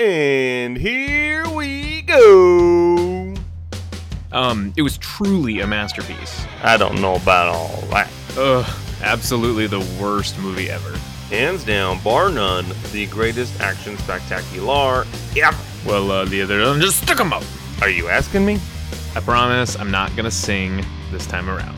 And here we go. Um, it was truly a masterpiece. I don't know about all that. Ugh, absolutely the worst movie ever. Hands down, bar none, the greatest action spectacular ever. Well, uh, the other one just stuck 'em up. Are you asking me? I promise I'm not gonna sing this time around.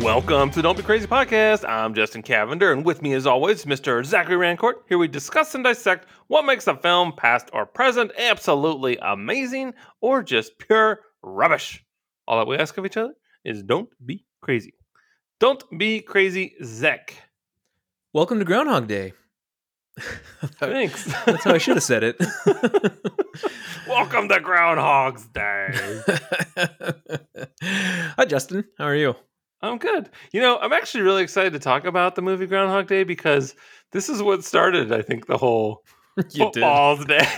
Welcome to Don't Be Crazy Podcast. I'm Justin Cavender, and with me, as always, Mr. Zachary Rancourt. Here we discuss and dissect what makes a film, past or present, absolutely amazing or just pure rubbish. All that we ask of each other is don't be crazy. Don't be crazy, Zach. Welcome to Groundhog Day. Thanks. That's how I should have said it. Welcome to Groundhog's Day. Hi, Justin. How are you? I'm good. You know, I'm actually really excited to talk about the movie Groundhog Day because this is what started, I think, the whole You football's day.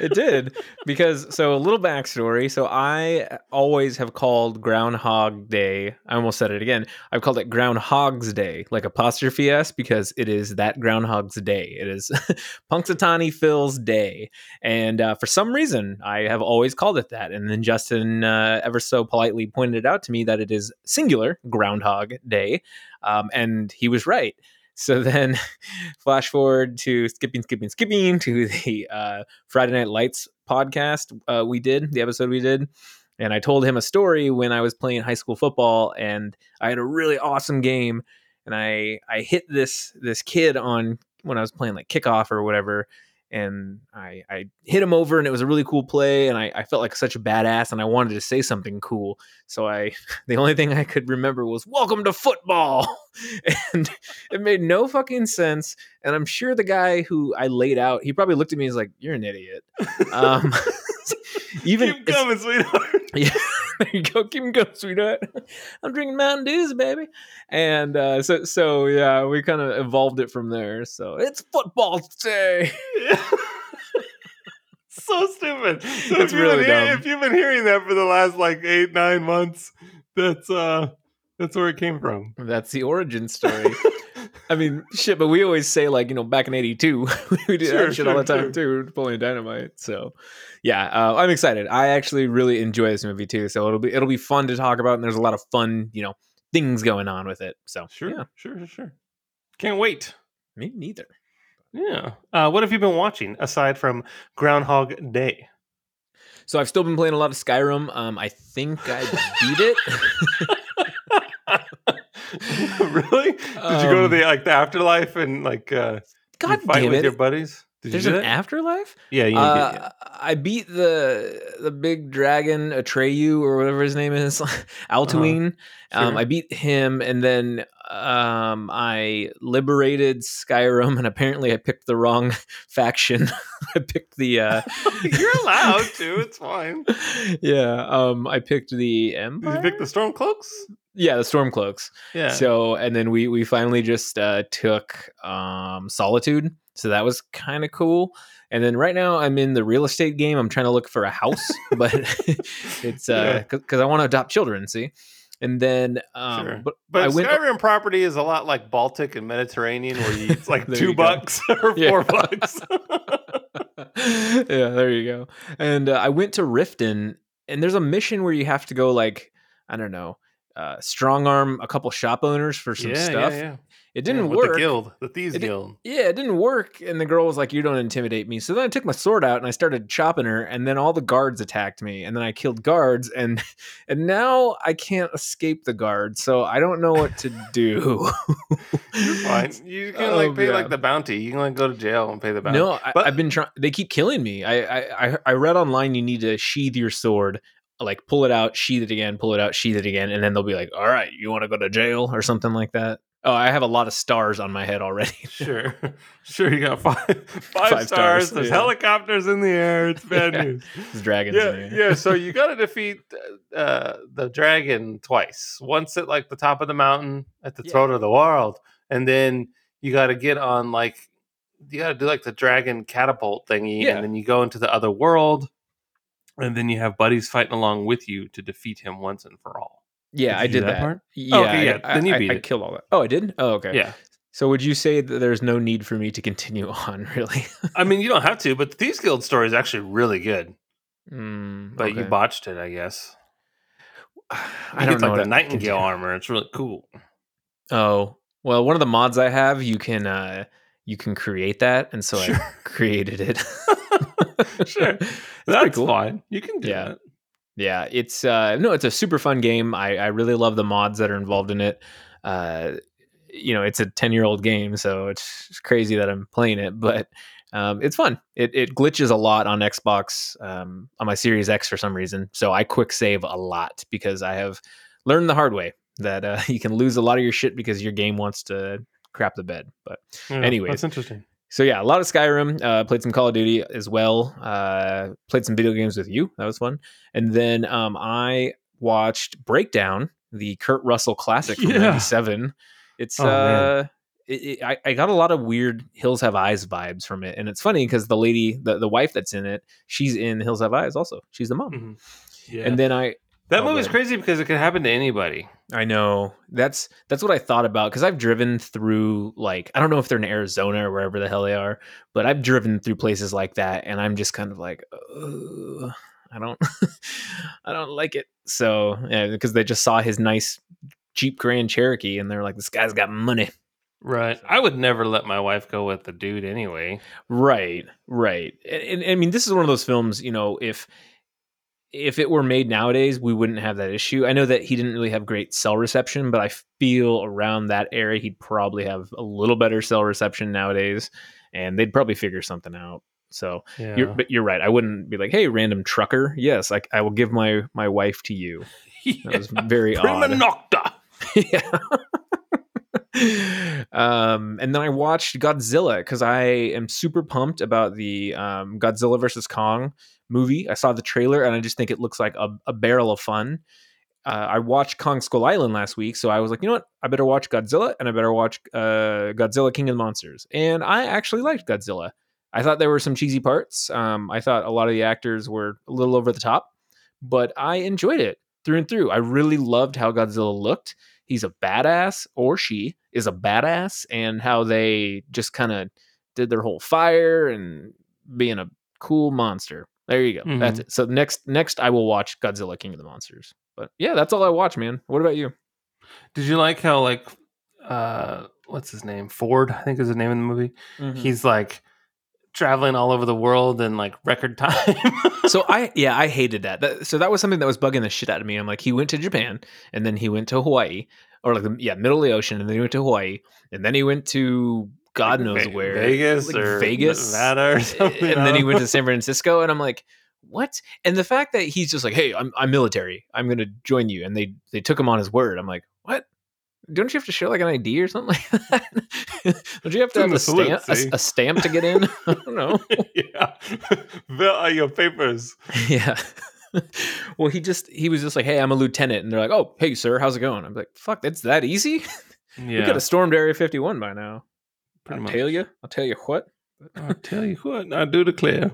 it did because so a little backstory. So i always have called groundhog day i almost said it again i've called it groundhog's day like apostrophe s because it is that groundhog's day. It is punxsutawney phil's day. And uh, for some reason i have always called it that. And then justin uh, ever so politely pointed it out to me that it is singular groundhog day. Um, and he was right so then, flash forward to skipping, skipping, skipping to the uh, Friday Night Lights podcast uh, we did, the episode we did. And I told him a story when I was playing high school football, and I had a really awesome game. And I I hit this this kid on when I was playing like kickoff or whatever, and I I hit him over, and it was a really cool play. And I, I felt like such a badass, and I wanted to say something cool. So I the only thing I could remember was "Welcome to football." and it made no fucking sense. And I'm sure the guy who I laid out, he probably looked at me and was like, "You're an idiot." Um, even Keep coming, sweetheart. yeah, there you go. Keep 'em going, sweetheart. I'm drinking Mountain Dews, baby. And uh, so, so yeah, we kind of evolved it from there. So it's football day. so stupid. So It's if you've really hear- dumb. If you've been hearing that for the last like eight, nine months, that's uh that's where it came from. That's the origin story. I mean, shit, but we always say like you know back in '82 we did Sure, that shit all the time too, Napoleon Dynamite. So, yeah, uh, I'm excited. I actually really enjoy this movie too. So it'll be it'll be fun to talk about, and there's a lot of fun you know things going on with it. So Sure, yeah, sure, sure, sure. Can't wait. me neither. Yeah. Uh, what have you been watching aside from Groundhog Day? So I've still been playing a lot of Skyrim. Um, I think I beat it. really? Did you go to Um, the like the afterlife and like uh God fight damn with it! your buddies? Did There's you do an that? afterlife. yeah, you Uh, did, yeah. I beat the the big dragon Atreyu or whatever his name is, Alduin. Um, Sure. I beat him, and then um, I liberated Skyrim, and apparently I picked the wrong faction. I picked the uh, You're allowed to. It's fine. yeah. Um, I picked the Did Empire. you pick the Stormcloaks? Yeah, the Stormcloaks. Yeah. So, and then we we finally just uh, took um, Solitude. So that was kind of cool. And then right now I'm in the real estate game. I'm trying to look for a house, but it's uh Yeah. because I want to adopt children. See, and then um, Sure. but But I went- Skyrim property is a lot like Baltic and Mediterranean, where you, it's like two bucks or Yeah. four bucks. yeah, there you go. And uh, I went to Riften, and there's a mission where you have to go like I don't know, uh, strong arm a couple shop owners for some yeah, stuff. yeah, yeah. It didn't with work. The guild, the thieves It did- guild. yeah, it didn't work. And the girl was like, You don't intimidate me. So then I took my sword out and I started chopping her, and then all the guards attacked me. And then I killed guards, and and now I can't escape the guards. So I don't know what to do. You're fine. You can Oh, like pay yeah. like the bounty. You can like go to jail and pay the bounty. No, I, But- I've been trying. They keep killing me. I, I I I read online you need to sheathe your sword, like pull it out, sheathe it again, pull it out, sheathe it again, and then they'll be like, "All right, you want to go to jail or something like that." Oh, I have a lot of stars on my head already. Sure, sure. You got five, five, Five stars. stars, There's yeah. helicopters in the air. It's bad Yeah. news. There's dragons. Yeah, yeah. So you got to defeat uh, the dragon twice. Once at like the top of the mountain at the Yeah. throat of the world, and then you got to get on like you got to do like the dragon catapult thingy, and then you go into the other world, and then you have buddies fighting along with you to defeat him once and for all. Yeah, Did I did that that. part? Yeah, okay, yeah, I, then you I- beat I it. killed all that. Oh, I did. Oh, okay. Yeah. So would you say that there's no need for me to continue on, really? I mean, you don't have to, but the Thieves Guild story is actually really good. Mm, But you botched it, I guess. I don't get, know. like the Nightingale continue. armor. It's really cool. Oh well, one of the mods I have, you can uh you can create that, and so I created it. sure, that's cool. fine. You can do Yeah. that. Yeah, it's uh no, it's a super fun game. I I really love the mods that are involved in it. Uh you know, it's a 10-year-old game, so it's it's crazy that I'm playing it, but um it's fun. It it glitches a lot on Xbox um on my Series X for some reason. So I quick save a lot because I have learned the hard way that uh, you can lose a lot of your shit because your game wants to crap the bed. But Yeah, Anyways. that's interesting. so yeah, a lot of Skyrim. Uh, played some Call of Duty as well. Uh, played some video games with you. That was fun. And then um, I watched Breakdown, the Kurt Russell classic from Yeah. '97. It's Oh, uh, it, it, I, I got a lot of weird Hills Have Eyes vibes from it, and it's funny because the lady, the, the wife that's in it, she's in Hills Have Eyes also. She's the mom. Mhm. Yeah. And then I that Oh, movie's man. crazy because it could happen to anybody. I know that's that's what I thought about because I've driven through like I don't know if they're in Arizona or wherever the hell they are, but I've driven through places like that, and I'm just kind of like, "Ugh, I don't, I don't like it. So yeah, because they just saw his nice Jeep Grand Cherokee, and they're like, this guy's got money. Right. I would never let my wife go with the dude anyway. Right, right. And, and I mean, this is one of those films. You know, if if it were made nowadays, we wouldn't have that issue. I know that he didn't really have great cell reception, but I feel around that area he'd probably have a little better cell reception nowadays, and they'd probably figure something out. So, Yeah. you're, but you're right. I wouldn't be like, "Hey, random trucker, yes, I, I will give my my wife to you." That was very Prima odd. nocta. yeah. um, and then I watched Godzilla because I am super pumped about the um, Godzilla versus Kong movie. I saw the trailer and I just think it looks like a, a barrel of fun. Uh, I watched Kong Skull Island last week, so I was like, you know what? I better watch Godzilla and I better watch uh, Godzilla King of the Monsters. And I actually liked Godzilla. I thought there were some cheesy parts. Um, I thought a lot of the actors were a little over the top, but I enjoyed it through and through. I really loved how Godzilla looked. He's a badass, or she is a badass, and how they just kind of did their whole fire and being a cool monster. There you go. That's it. So next, next I will watch Godzilla King of the Monsters. But yeah, that's all I watch, man. What about you? Did you like how like uh what's his name? Ford, I think is the name of the movie. Mm-hmm. He's like traveling all over the world in like record time. so I yeah I hated that. that. So that was something that was bugging the shit out of me. I'm like, he went to Japan and then he went to Hawaii or like the yeah middle of the ocean and then he went to Hawaii and then he went to God knows Ve- where Vegas like or Vegas Nevada or something. and then he went to San Francisco and I'm like what and the fact that he's just like hey I'm I'm military I'm gonna join you and they they took him on his word I'm like what don't you have to show like an ID or something like that don't you have to have a stamp a, a stamp to get in I don't know yeah. Where are your papers? Yeah. well, he just he was just like, "Hey, I'm a lieutenant," and they're like, "Oh, hey, sir, how's it going?" I'm like, "Fuck, that's that easy." We Yeah. could have stormed Area 51 by now. Pretty I'll much. tell you, I'll tell you what. I'll tell you what, I do declare.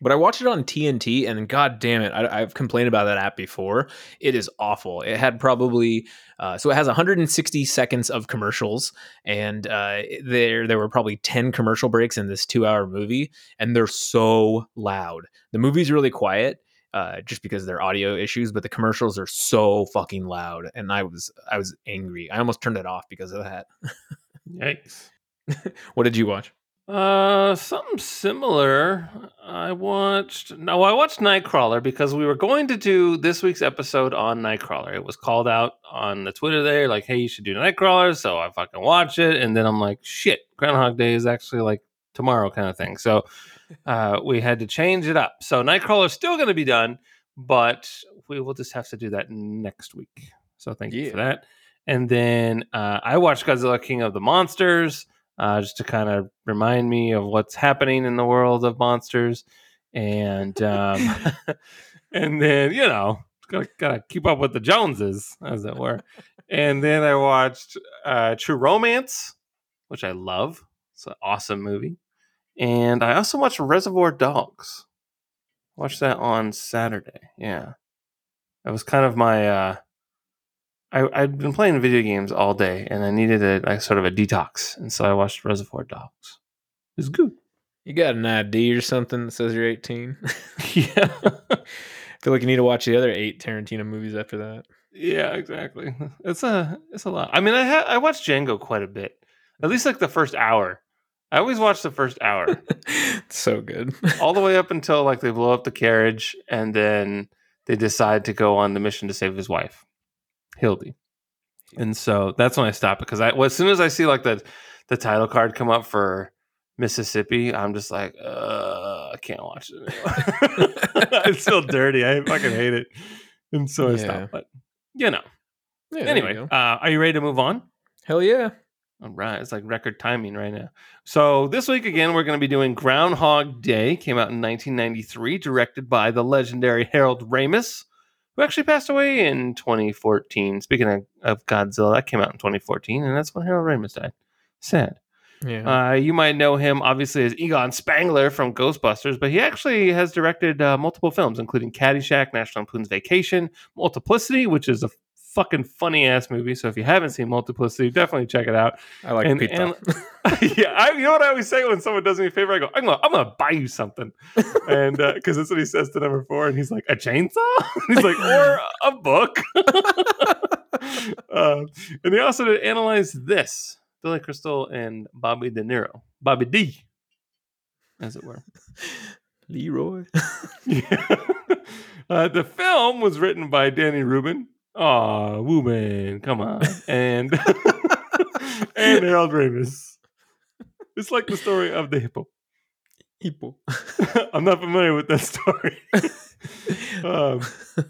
But I watched it on TNT, and god damn it, I, I've complained about that app before. It is awful. It had probably uh, so it has 160 seconds of commercials, and uh, there there were probably 10 commercial breaks in this two hour movie, and they're so loud. The movie's really quiet. Uh, just because of their audio issues, but the commercials are so fucking loud, and I was I was angry. I almost turned it off because of that. Yikes. What did you watch? Uh, something similar. I watched. No, I watched Nightcrawler because we were going to do this week's episode on Nightcrawler. It was called out on the Twitter there, like, "Hey, you should do Nightcrawler." So I fucking watch it, and then I'm like, "Shit, Groundhog Day is actually like tomorrow, kind of thing." So uh, we had to change it up. So Nightcrawler is still going to be done, but we will just have to do that next week. So thank you for that. And then uh, I watched Godzilla King of the Monsters uh, just to kind of remind me of what's happening in the world of monsters. And um, and then you know gotta, gotta keep up with the Joneses, as it were. and then I watched uh, True Romance, which I love. It's an awesome movie. And I also watched Reservoir Dogs. Watched that on Saturday. Yeah, that was kind of my uh, I, I'd been playing video games all day, and I needed a like sort of a detox, and so I watched Reservoir Dogs. It's good. You got an ID or something that says you're 18? yeah, I feel like you need to watch the other eight Tarantino movies after that. yeah, exactly. It's a it's a lot. I mean, I ha- I watched Django quite a bit. At least like the first hour. I always watch the first hour. so good. all the way up until like they blow up the carriage and then they decide to go on the mission to save his wife hildy and so that's when i stop because i well, as soon as i see like the the title card come up for mississippi i'm just like uh i can't watch it anymore it's still dirty i fucking hate it and so i Yeah. stop but you know Yeah, there you anyway uh are you ready to move on hell yeah. all right, it's like record timing right now. So this week again, we're going to be doing Groundhog Day. Came out in 1993, directed by the legendary Harold Ramis, who actually passed away in 2014. Speaking of, of Godzilla, that came out in 2014, and that's when Harold Ramis died. Sad. Yeah. Uh, you might know him obviously as Egon Spengler from Ghostbusters, but he actually has directed uh, multiple films, including Caddyshack, National Lampoon's Vacation, Multiplicity, which is a fucking funny ass movie. So if you haven't seen Multiplicity, definitely check it out. I like and- pizza. and- yeah, I, you know what I always say when someone does me a favor? I go, I'm gonna, I'm gonna buy you something, and because that's what he says to number four, and he's like, a chainsaw? he's like, or a book. uh, and they also did analyze this: Billy Crystal and Bobby De Niro, Bobby D, as it were. Leroy. Yeah. Uh, the film was written by Danny Rubin. Aw, woman, come on, and and Harold Ramis. It's like the story of the hippo. Hippo. I'm not familiar with that story. um,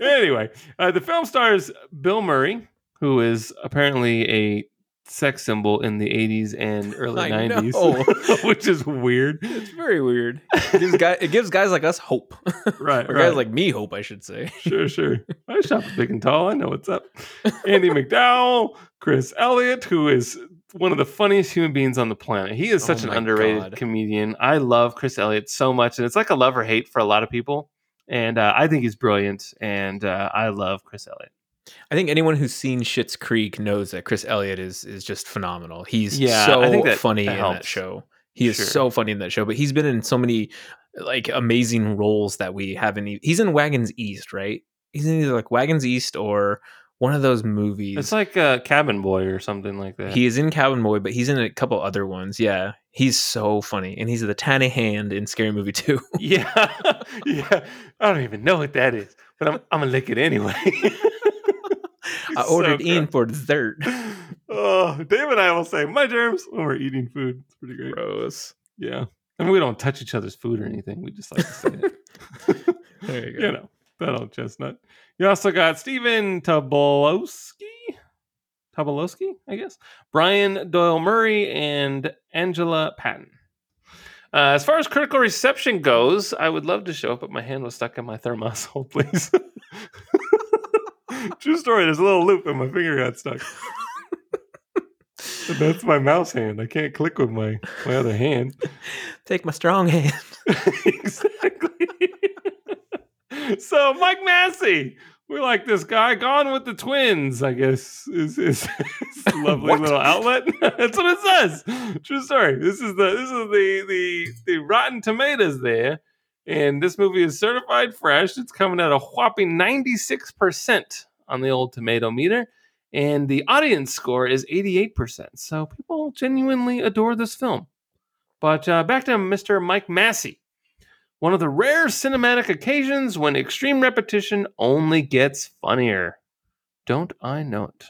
anyway, uh, the film stars Bill Murray, who is apparently a sex symbol in the 80s and early I 90s, which is weird. it's very weird. It gives, guy, it gives guys like us hope. Right, or right. guys like me hope, I should say. sure, sure. I shop big and tall. I know what's up. Andie MacDowell, Chris Elliott, who is one of the funniest human beings on the planet. He is Oh such an underrated God. comedian. I love Chris Elliott so much, and it's like a love or hate for a lot of people. And uh, I think he's brilliant, and uh, I love Chris Elliott. I think anyone who's seen Schitt's Creek knows that Chris Elliott is is just phenomenal. He's Yeah, so I think that- funny that in helps. that show. He is Sure. so funny in that show, but he's been in so many like amazing roles that we haven't. e- He's in Wagons East, right? He's in either like Wagons East or one of those movies. It's like uh, Cabin Boy or something like that. He is in Cabin Boy, but he's in a couple other ones. Yeah, he's so funny, and he's the tiny hand in Scary Movie Two. yeah, yeah. I don't even know what that is, but I'm, I'm gonna lick it anyway. I ordered gross. in for dessert. oh, Dave and I will say my germs when we're eating food. It's pretty great. Gross. Yeah. I mean, we don't touch each other's food or anything. We just like to say it. There you go. you know, that old chestnut. You also got Stephen Tobolowski. Tobolowski, I guess. Brian Doyle Murray and Angela Paton. Uh, as far as critical reception goes, I would love to show up, but my hand was stuck in my thermos. Hold, please. True story. There's a little loop and my finger got stuck. That's my mouse hand. I can't click with my, my other hand. Take my strong hand. exactly. so Mike Massie, we like this guy. Gone with the Twins, I guess is is, is a lovely little outlet. That's what it says. True story. This is the this is the the the Rotten Tomatoes there, and this movie is certified fresh. It's coming at a whopping ninety six percent on the old tomato meter. And the audience score is 88%. So people genuinely adore this film. But uh, back to Mr. Mike Massie. One of the rare cinematic occasions when extreme repetition only gets funnier. Don't I know it?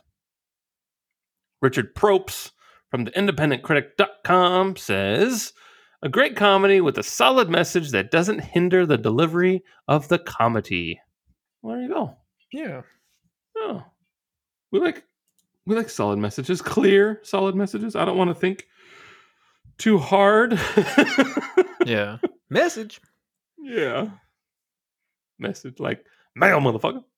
Richard Propes from the independentcritic.com says a great comedy with a solid message that doesn't hinder the delivery of the comedy. Well, there you go. Yeah. Oh, we like we like solid messages, clear, solid messages. I don't want to think too hard. Yeah. Message. yeah, message like mail, motherfucker.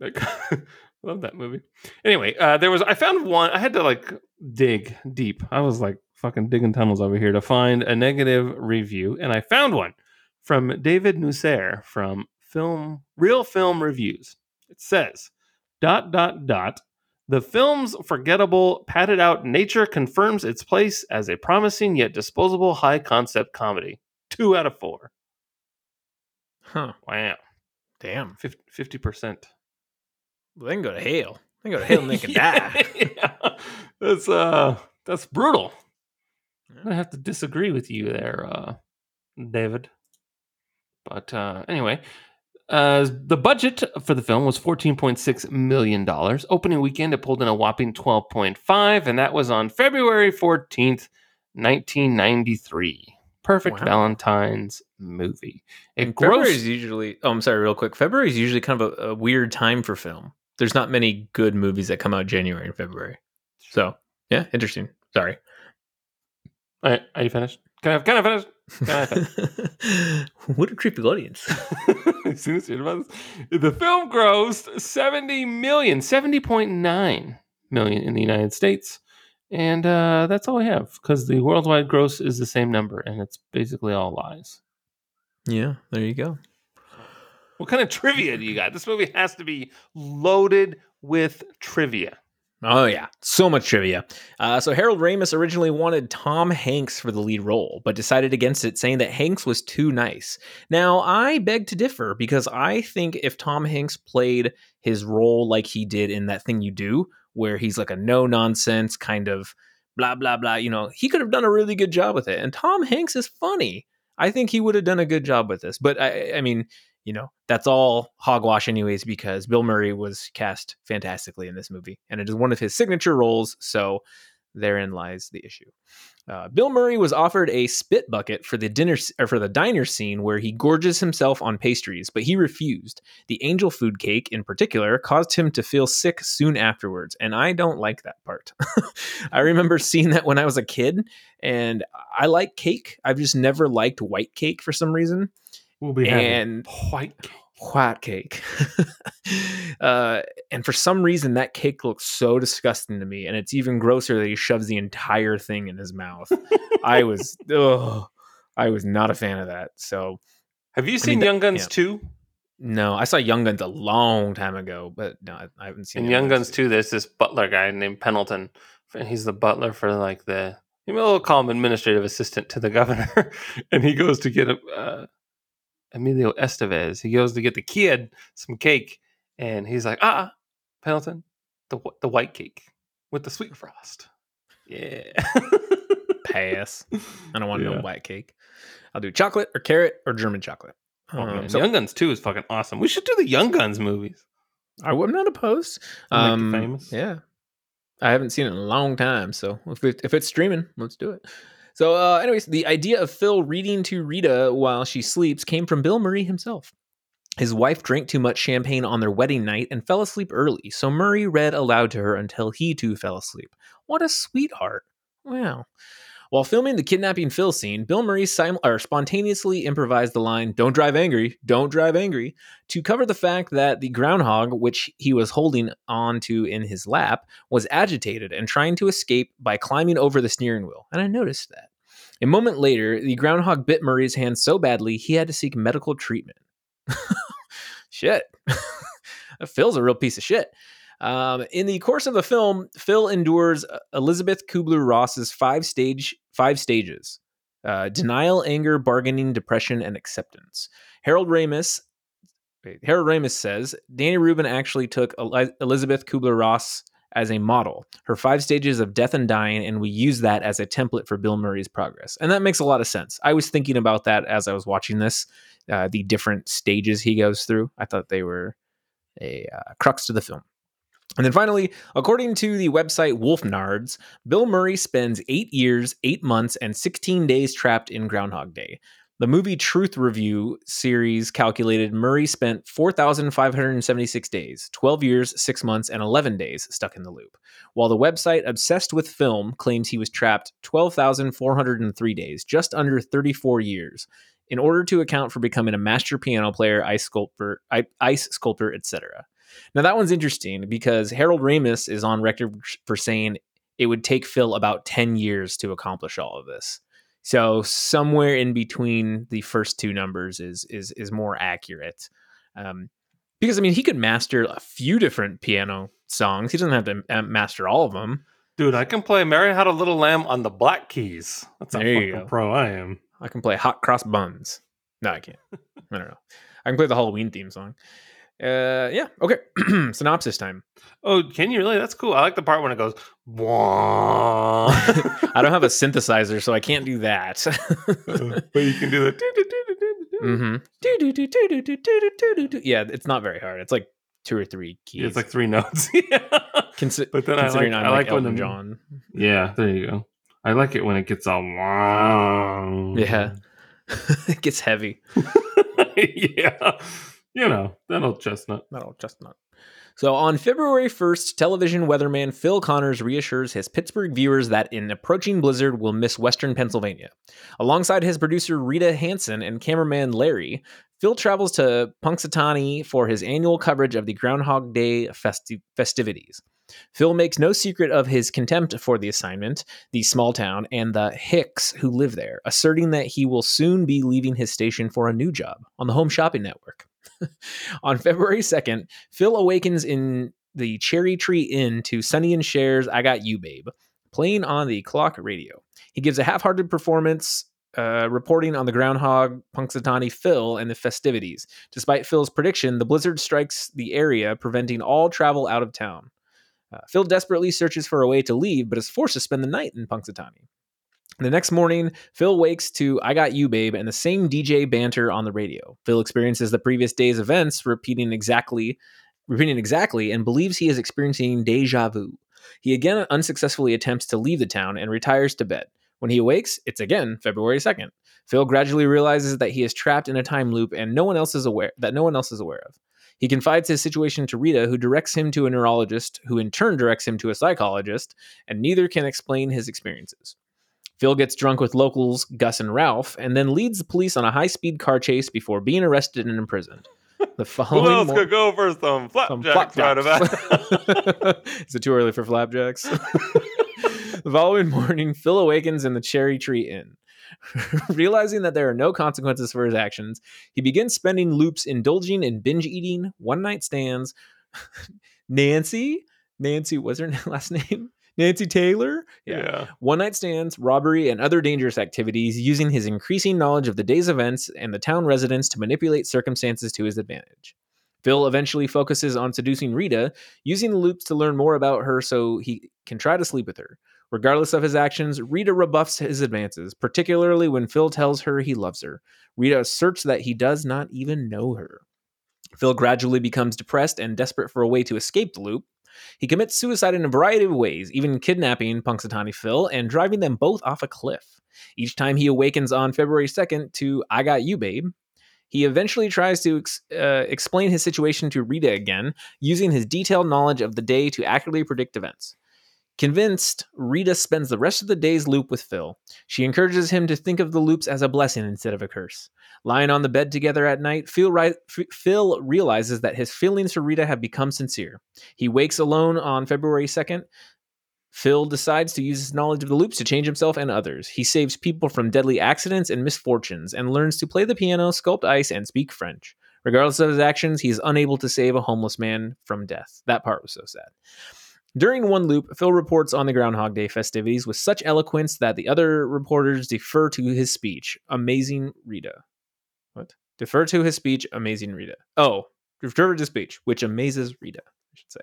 Like, love that movie. Anyway, uh, there was I found one. I had to like dig deep. I was like fucking digging tunnels over here to find a negative review, and I found one from David Nusser from Film Reel Film Reviews. It says dot dot dot. The film's forgettable, padded out nature confirms its place as a promising yet disposable high concept comedy. Two out of four. Huh. Wow. Damn. Fifty percent. Well, they can go to hell. They can go to hell and they can die. yeah. That's uh that's brutal. I'm gonna have to disagree with you there, uh David. But uh anyway, uh, the budget for the film was $14.6 million. Opening weekend, it pulled in a whopping 12.5, and that was on February 14th, 1993. Perfect Wow. Valentine's movie. It And February is usually. Oh, I'm sorry, real quick. February is usually kind of a, a weird time for film. There's not many good movies that come out January and February. So yeah, interesting. Sorry. Right, are you finished? Can I, can I finish? Can I finish? what a creepy audience. As soon as you about this. The film grossed 70 million, 70.9 million in the United States. And uh, that's all I have because the worldwide gross is the same number and it's basically all lies. Yeah, there you go. What kind of trivia do you got? This movie has to be loaded with trivia. Oh yeah, so much trivia. Uh, so Harold Ramis originally wanted Tom Hanks for the lead role, but decided against it, saying that Hanks was too nice. Now I beg to differ because I think if Tom Hanks played his role like he did in that thing you do, where he's like a no nonsense kind of blah blah blah, you know, he could have done a really good job with it. And Tom Hanks is funny. I think he would have done a good job with this. But I, I mean, you know, that's all hogwash, anyways, because Bill Murray was cast fantastically in this movie, and it is one of his signature roles. So therein lies the issue. Uh, Bill Murray was offered a spit bucket for the dinner or for the diner scene where he gorges himself on pastries, but he refused. The angel food cake, in particular, caused him to feel sick soon afterwards, and I don't like that part. I remember seeing that when I was a kid, and I like cake. I've just never liked white cake for some reason We'll be and white cake. white cake. uh, and for some reason, that cake looks so disgusting to me, and it's even grosser that he shoves the entire thing in his mouth. I was, ugh, I was not a fan of that. So Have you mean, seen that- Young Guns yeah. 2? no, I saw Young Guns a long time ago, but no, I, I haven't seen In Young Guns 2, there's this butler guy named Pendleton. And he's the butler for like the, you know, we'll call him administrative assistant to the governor. and he goes to get a, uh, Emilio Estevez. He goes to get the kid some cake. And he's like, ah, Pendleton, the, the white cake with the sweet frost. Yeah. Pass. I don't want Yeah. no white cake. I'll do chocolate or carrot or German chocolate. Oh, Um, so Young Guns 2 is fucking awesome. We should do the Young Guns movies. I, am not opposed. Um, famous. Yeah, I haven't seen it in a long time, so if it, if it's streaming, let's do it. So, uh, anyways, the idea of Phil reading to Rita while she sleeps came from Bill Murray himself. His wife drank too much champagne on their wedding night and fell asleep early, so Murray read aloud to her until he too fell asleep. What a sweetheart! Wow. While filming the kidnapping Phil scene, Bill Murray sim- or spontaneously improvised the line, Don't drive angry, don't drive angry, to cover the fact that the groundhog, which he was holding onto in his lap, was agitated and trying to escape by climbing over the steering wheel. And I noticed that. A moment later, the groundhog bit Murray's hand so badly he had to seek medical treatment. shit. Phil's a real piece of shit. Um, in the course of the film, Phil endures uh, Elizabeth Kubler Ross's five stage five stages: uh, denial, anger, bargaining, depression, and acceptance. Harold Ramis. Harold Ramis says Danny Rubin actually took Elizabeth Kubler Ross as a model, her five stages of death and dying, and we use that as a template for Bill Murray's progress. And that makes a lot of sense. I was thinking about that as I was watching this, uh, the different stages he goes through. I thought they were a uh, crux to the film. And then finally, according to the website WolfGnards, Bill Murray spends eight years, eight months, and 16 days trapped in Groundhog Day. The movie Truth Review series calculated Murray spent 4,576 days, 12 years, 6 months, and 11 days stuck in the loop, while the website Obsessed with Film claims he was trapped 12,403 days, just under 34 years, in order to account for becoming a master piano player, ice sculptor, ice sculptor, etc. Now that one's interesting because Harold Ramis is on record for saying it would take Phil about 10 years to accomplish all of this. So somewhere in between the first two numbers is is is more accurate. Um, Because I mean, he could master a few different piano songs. He doesn't have to uh, master all of them. Dude, I can play Mary Had a Little Lamb on the black keys. That's how fucking pro I am. I can play Hot Cross Buns. No, I can't. I don't know. I can play the Halloween theme song. Uh, yeah. Okay. Synopsis time. Oh, can you really? That's cool. I like the part when it goes. I don't have a synthesizer, so I can't do that. but you can do the. hmm Yeah, it's not very hard. It's like two or three keys. It's like three notes. yeah. Consi- But then I like, I like like when John. Yeah, there you go. I like it when it gets all. Wow. Yeah. it gets heavy. yeah. You know, that old chestnut. Not all chestnut. So on February 1st, television weatherman Phil Connors reassures his Pittsburgh viewers that an approaching blizzard will miss western Pennsylvania. Alongside his producer Rita Hansen and cameraman Larry, Phil travels to Punxsutawney for his annual coverage of the Groundhog Day festi- festivities. Phil makes no secret of his contempt for the assignment, the small town, and the Hicks who live there, asserting that he will soon be leaving his station for a new job on the Home Shopping Network. on February 2nd, Phil awakens in the Cherry Tree Inn to Sonny and Cher's I Got You Babe, playing on the clock radio. He gives a half hearted performance. Uh, reporting on the groundhog Punxsutawney Phil and the festivities. Despite Phil's prediction, the blizzard strikes the area, preventing all travel out of town. Uh, Phil desperately searches for a way to leave, but is forced to spend the night in Punxsutawney. The next morning, Phil wakes to I Got You Babe and the same DJ banter on the radio. Phil experiences the previous day's events repeating exactly repeating exactly and believes he is experiencing deja vu. He again unsuccessfully attempts to leave the town and retires to bed. When he awakes, it's again February 2nd. Phil gradually realizes that he is trapped in a time loop and no one else is aware that no one else is aware of. He confides his situation to Rita, who directs him to a neurologist, who in turn directs him to a psychologist, and neither can explain his experiences. Phil gets drunk with locals Gus and Ralph, and then leads the police on a high-speed car chase before being arrested and imprisoned. The Who else mor- could go for some some flapjacks right about? Is it too early for flapjacks? the following morning, Phil awakens in the Cherry Tree Inn. Realizing that there are no consequences for his actions, he begins spending loops indulging in binge eating, one night stands. Nancy, Nancy, was her last name? Nancy Taylor? yeah. one night stands, robbery, and other dangerous activities, using his increasing knowledge of the day's events and the town residents to manipulate circumstances to his advantage. Phil eventually focuses on seducing Rita, using the loops to learn more about her so he can try to sleep with her. Regardless of his actions, Rita rebuffs his advances, particularly when Phil tells her he loves her. Rita asserts that he does not even know her. Phil gradually becomes depressed and desperate for a way to escape the loop. He commits suicide in a variety of ways, even kidnapping Punxsutawney Phil and driving them both off a cliff. Each time he awakens on February 2nd to I Got You Babe, he eventually tries to ex- uh, explain his situation to Rita again, using his detailed knowledge of the day to accurately predict events. Convinced, Rita spends the rest of the day's loop with Phil. She encourages him to think of the loops as a blessing instead of a curse. Lying on the bed together at night, Phil, ri- Phil realizes that his feelings for Rita have become sincere. He wakes alone on February 2nd. Phil decides to use his knowledge of the loops to change himself and others. He saves people from deadly accidents and misfortunes and learns to play the piano, sculpt ice, and speak French. Regardless of his actions, he is unable to save a homeless man from death. That part was so sad. During one loop, Phil reports on the Groundhog Day festivities with such eloquence that the other reporters defer to his speech. Amazing Rita. What? Defer to his speech, Amazing Rita. Oh, defer to speech, which amazes Rita, I should say.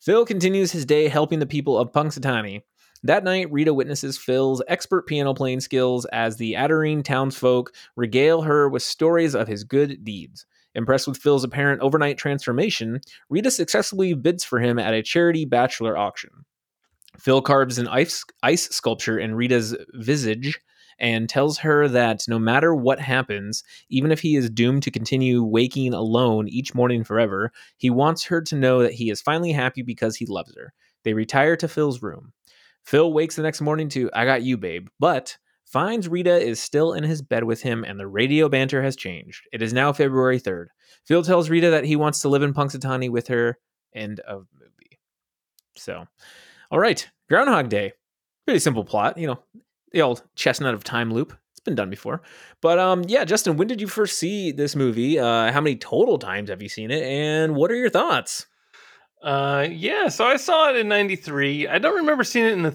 Phil continues his day helping the people of Punxsutawney. That night, Rita witnesses Phil's expert piano playing skills as the Adirene townsfolk regale her with stories of his good deeds. Impressed with Phil's apparent overnight transformation, Rita successfully bids for him at a charity bachelor auction. Phil carves an ice, ice sculpture in Rita's visage and tells her that no matter what happens, even if he is doomed to continue waking alone each morning forever, he wants her to know that he is finally happy because he loves her. They retire to Phil's room. Phil wakes the next morning to I Got You, Babe, but finds Rita is still in his bed with him and the radio banter has changed. It is now February 3rd. Phil tells Rita that he wants to live in Punxsutawney with her. End of movie. So, all right, Groundhog Day. Pretty simple plot, you know, the old chestnut of time loop. it's been done before. But um, yeah, Justin, when did you first see this movie? Uh, how many total times have you seen it, and what are your thoughts? Uh, yeah, so I saw it in '93. I don't remember seeing it in the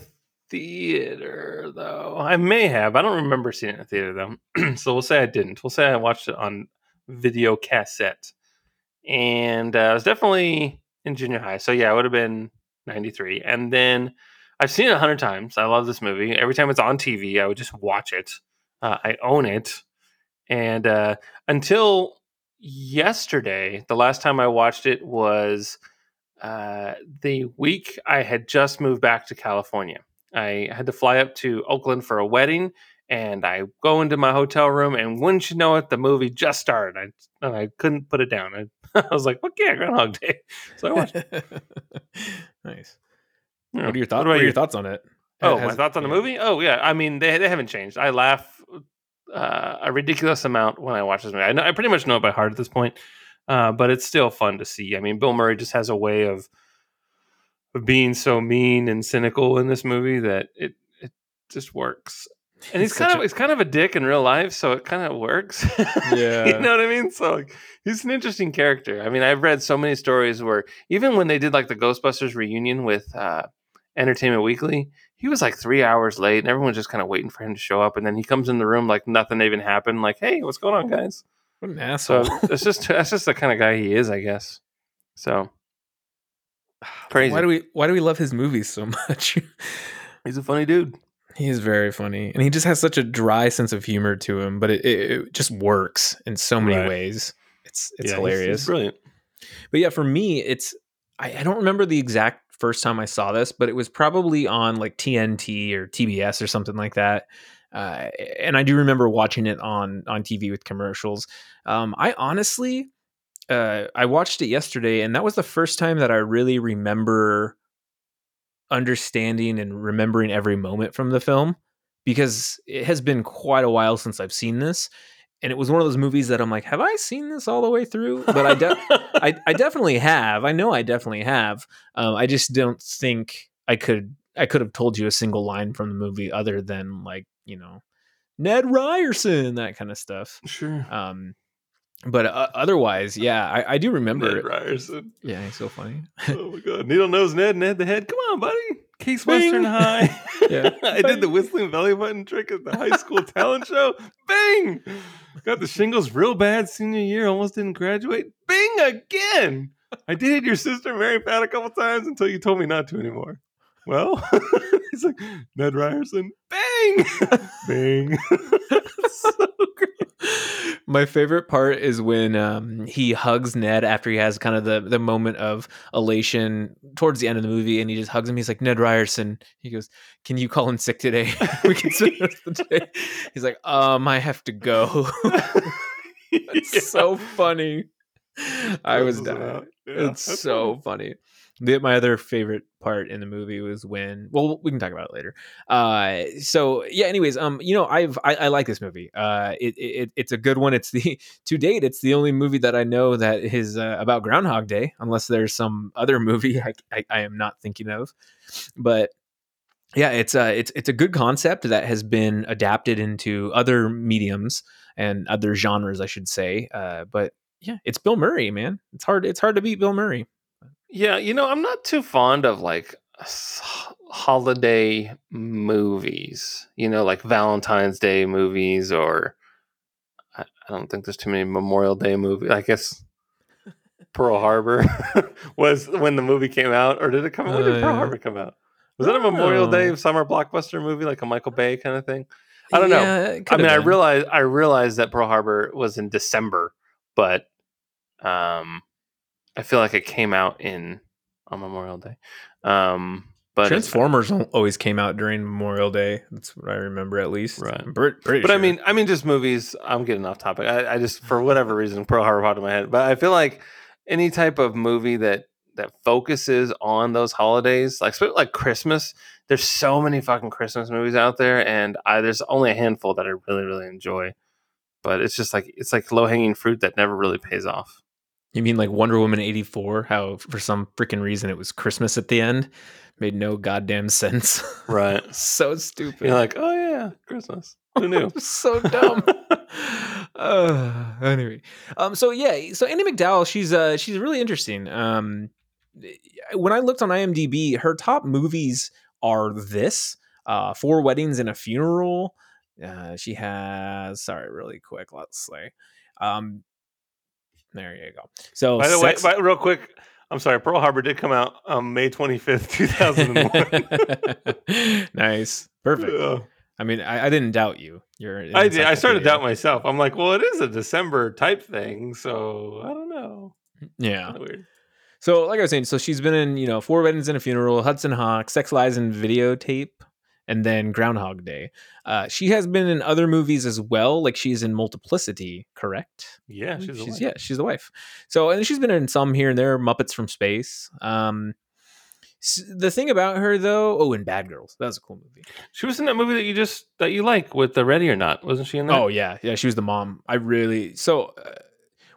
theater though. I may have. I don't remember seeing it in the theater though. so we'll say I didn't. We'll say I watched it on video cassette, and uh, I was definitely in junior high. So yeah, it would have been '93, and then. I've seen it a hundred times. I love this movie. Every time it's on TV, I would just watch it. Uh, I own it, and uh, until yesterday, the last time I watched it was uh, the week I had just moved back to California. I had to fly up to Oakland for a wedding, and I go into my hotel room, and wouldn't you know it, the movie just started. I and I couldn't put it down. I, I was like, "What? Yeah, Groundhog Day." So I watched. nice. Yeah. What are your thoughts? What What, are your you? thoughts on it? Oh, Has- my thoughts on the movie? Oh yeah, I mean they they haven't changed. I laugh uh, a ridiculous amount when I watch this movie. I, know, I pretty much know it by heart at this point, uh, but it's still fun to see. I mean, Bill Murray just has a way of of being so mean and cynical in this movie that it it just works. And he's, He's kind of a- he's kind of a dick in real life, so it kind of works. Yeah. you know what I mean. So like, he's an interesting character. I mean, I've read so many stories where even when they did like the Ghostbusters reunion with uh, Entertainment Weekly, he was like three hours late, and everyone's just kind of waiting for him to show up. And then he comes in the room like nothing even happened. Like, hey, what's going on, guys? What an So asshole. that's just that's just the kind of guy he is, I guess. So crazy. Why do we why do we love his movies so much? He's a funny dude. he is very funny, and he just has such a dry sense of humor to him, but it, it, it just works in so many Right. ways. It's it's Yeah, he's- hilarious. He's brilliant. But yeah, for me, it's I, I don't remember the exact first time I saw this, but it was probably on like TNT or TBS or something like that. Uh, and I do remember watching it on on TV with commercials. Um, I honestly, uh, I watched it yesterday, and that was the first time that I really remember understanding and remembering every moment from the film because it has been quite a while since I've seen this. And it was one of those movies that I'm like, have I seen this all the way through? But I, de- I, I definitely have. I know I definitely have. Um, I just don't think I could. I could have told you a single line from the movie other than like you know, Ned Ryerson, that kind of stuff. sure. Um, but uh, otherwise, yeah, I, I do remember. Ned it. Ryerson. Yeah, he's so funny. oh my god. Needle nose Ned, Ned the head. Come on, buddy. Case Bing. Western High. Yeah. I did the whistling belly button trick at the high school talent show. Bing! Got the shingles real bad senior year, almost didn't graduate. Bing again! I dated your sister Mary Pat a couple times until you told me not to anymore. Well, he's like, Ned Ryerson, bang! Bing. so great. My favorite part is when um, he hugs Ned after he has kind of the, the moment of elation towards the end of the movie, and he just hugs him. He's like, Ned Ryerson. He goes, Can you call in sick today? we can spend the rest of the day. He's like, Um, I have to go. it's Yeah. so funny. I was dying. Yeah, it's so funny. The, my other favorite part in the movie was when well we can talk about it later. Uh so yeah anyways um you know i've i, I like this movie. Uh it, it it's a good one. It's the to date it's the only movie that i know that is uh, about groundhog day unless there's some other movie I, I i am not thinking of. But yeah it's uh it's it's a good concept that has been adapted into other mediums and other genres i should say. Uh but yeah it's bill murray man. It's hard it's hard to beat bill murray Yeah, you know, I'm not too fond of like holiday movies, you know, like Valentine's Day movies, or I, don't think there's too many Memorial Day movies. I guess Pearl Harbor was when the movie came out, or did it come? When did Uh, Pearl Harbor come out? Was that a Memorial Day Oh. summer blockbuster movie, like a Michael Bay kind of thing? I don't know. Yeah, it I mean, have I realize I realized that Pearl Harbor was in December, but um, I feel like it came out in on Memorial Day. Um, but Transformers al- always came out during Memorial Day. That's what I remember at least. Right. I'm pretty, pretty but I mean, I mean, just movies. I'm getting off topic. I, I just for whatever reason Pearl Harbor popped in my head. But I feel like any type of movie that that focuses on those holidays, like like Christmas. There's so many fucking Christmas movies out there, and I there's only a handful that I really really enjoy. But it's just like it's like low hanging fruit that never really pays off. You mean like Wonder Woman 84, how for some freaking reason it was Christmas at the end? Made no goddamn sense. Right. so stupid. You're like, oh yeah, Christmas. Who knew? so dumb. uh, anyway, um, so yeah, so Andie MacDowell, she's uh, she's really interesting. Um, when I looked on IMDb, her top movies are this: uh, Four Weddings and a Funeral. Uh, she has sorry, really quick. Let's say, um, there you go. So by the Sex- way, by, real quick, I'm sorry. Pearl Harbor did come out on May 25th, 2001. nice, perfect. Yeah. I mean, I, I didn't doubt you. You're I did. I started to doubt myself. I'm like, well, it is a December type thing, so I don't know. Yeah. Weird. So, like I was saying, so she's been in, you know, Four Weddings and a Funeral, Hudson Hawk, Sex Lies and Videotape, and then Groundhog Day. Uh, she has been in other movies as well, like she's in Multiplicity, correct? Yeah, she's, she's yeah, she's the wife. So, and she's been in some here and there, Muppets from Space. Um, the thing about her though, oh, and Bad Girls, that was a cool movie. She was in that movie that you just that you like with the Ready or Not, wasn't she in that? Oh yeah, yeah, she was the mom. I really so. Uh,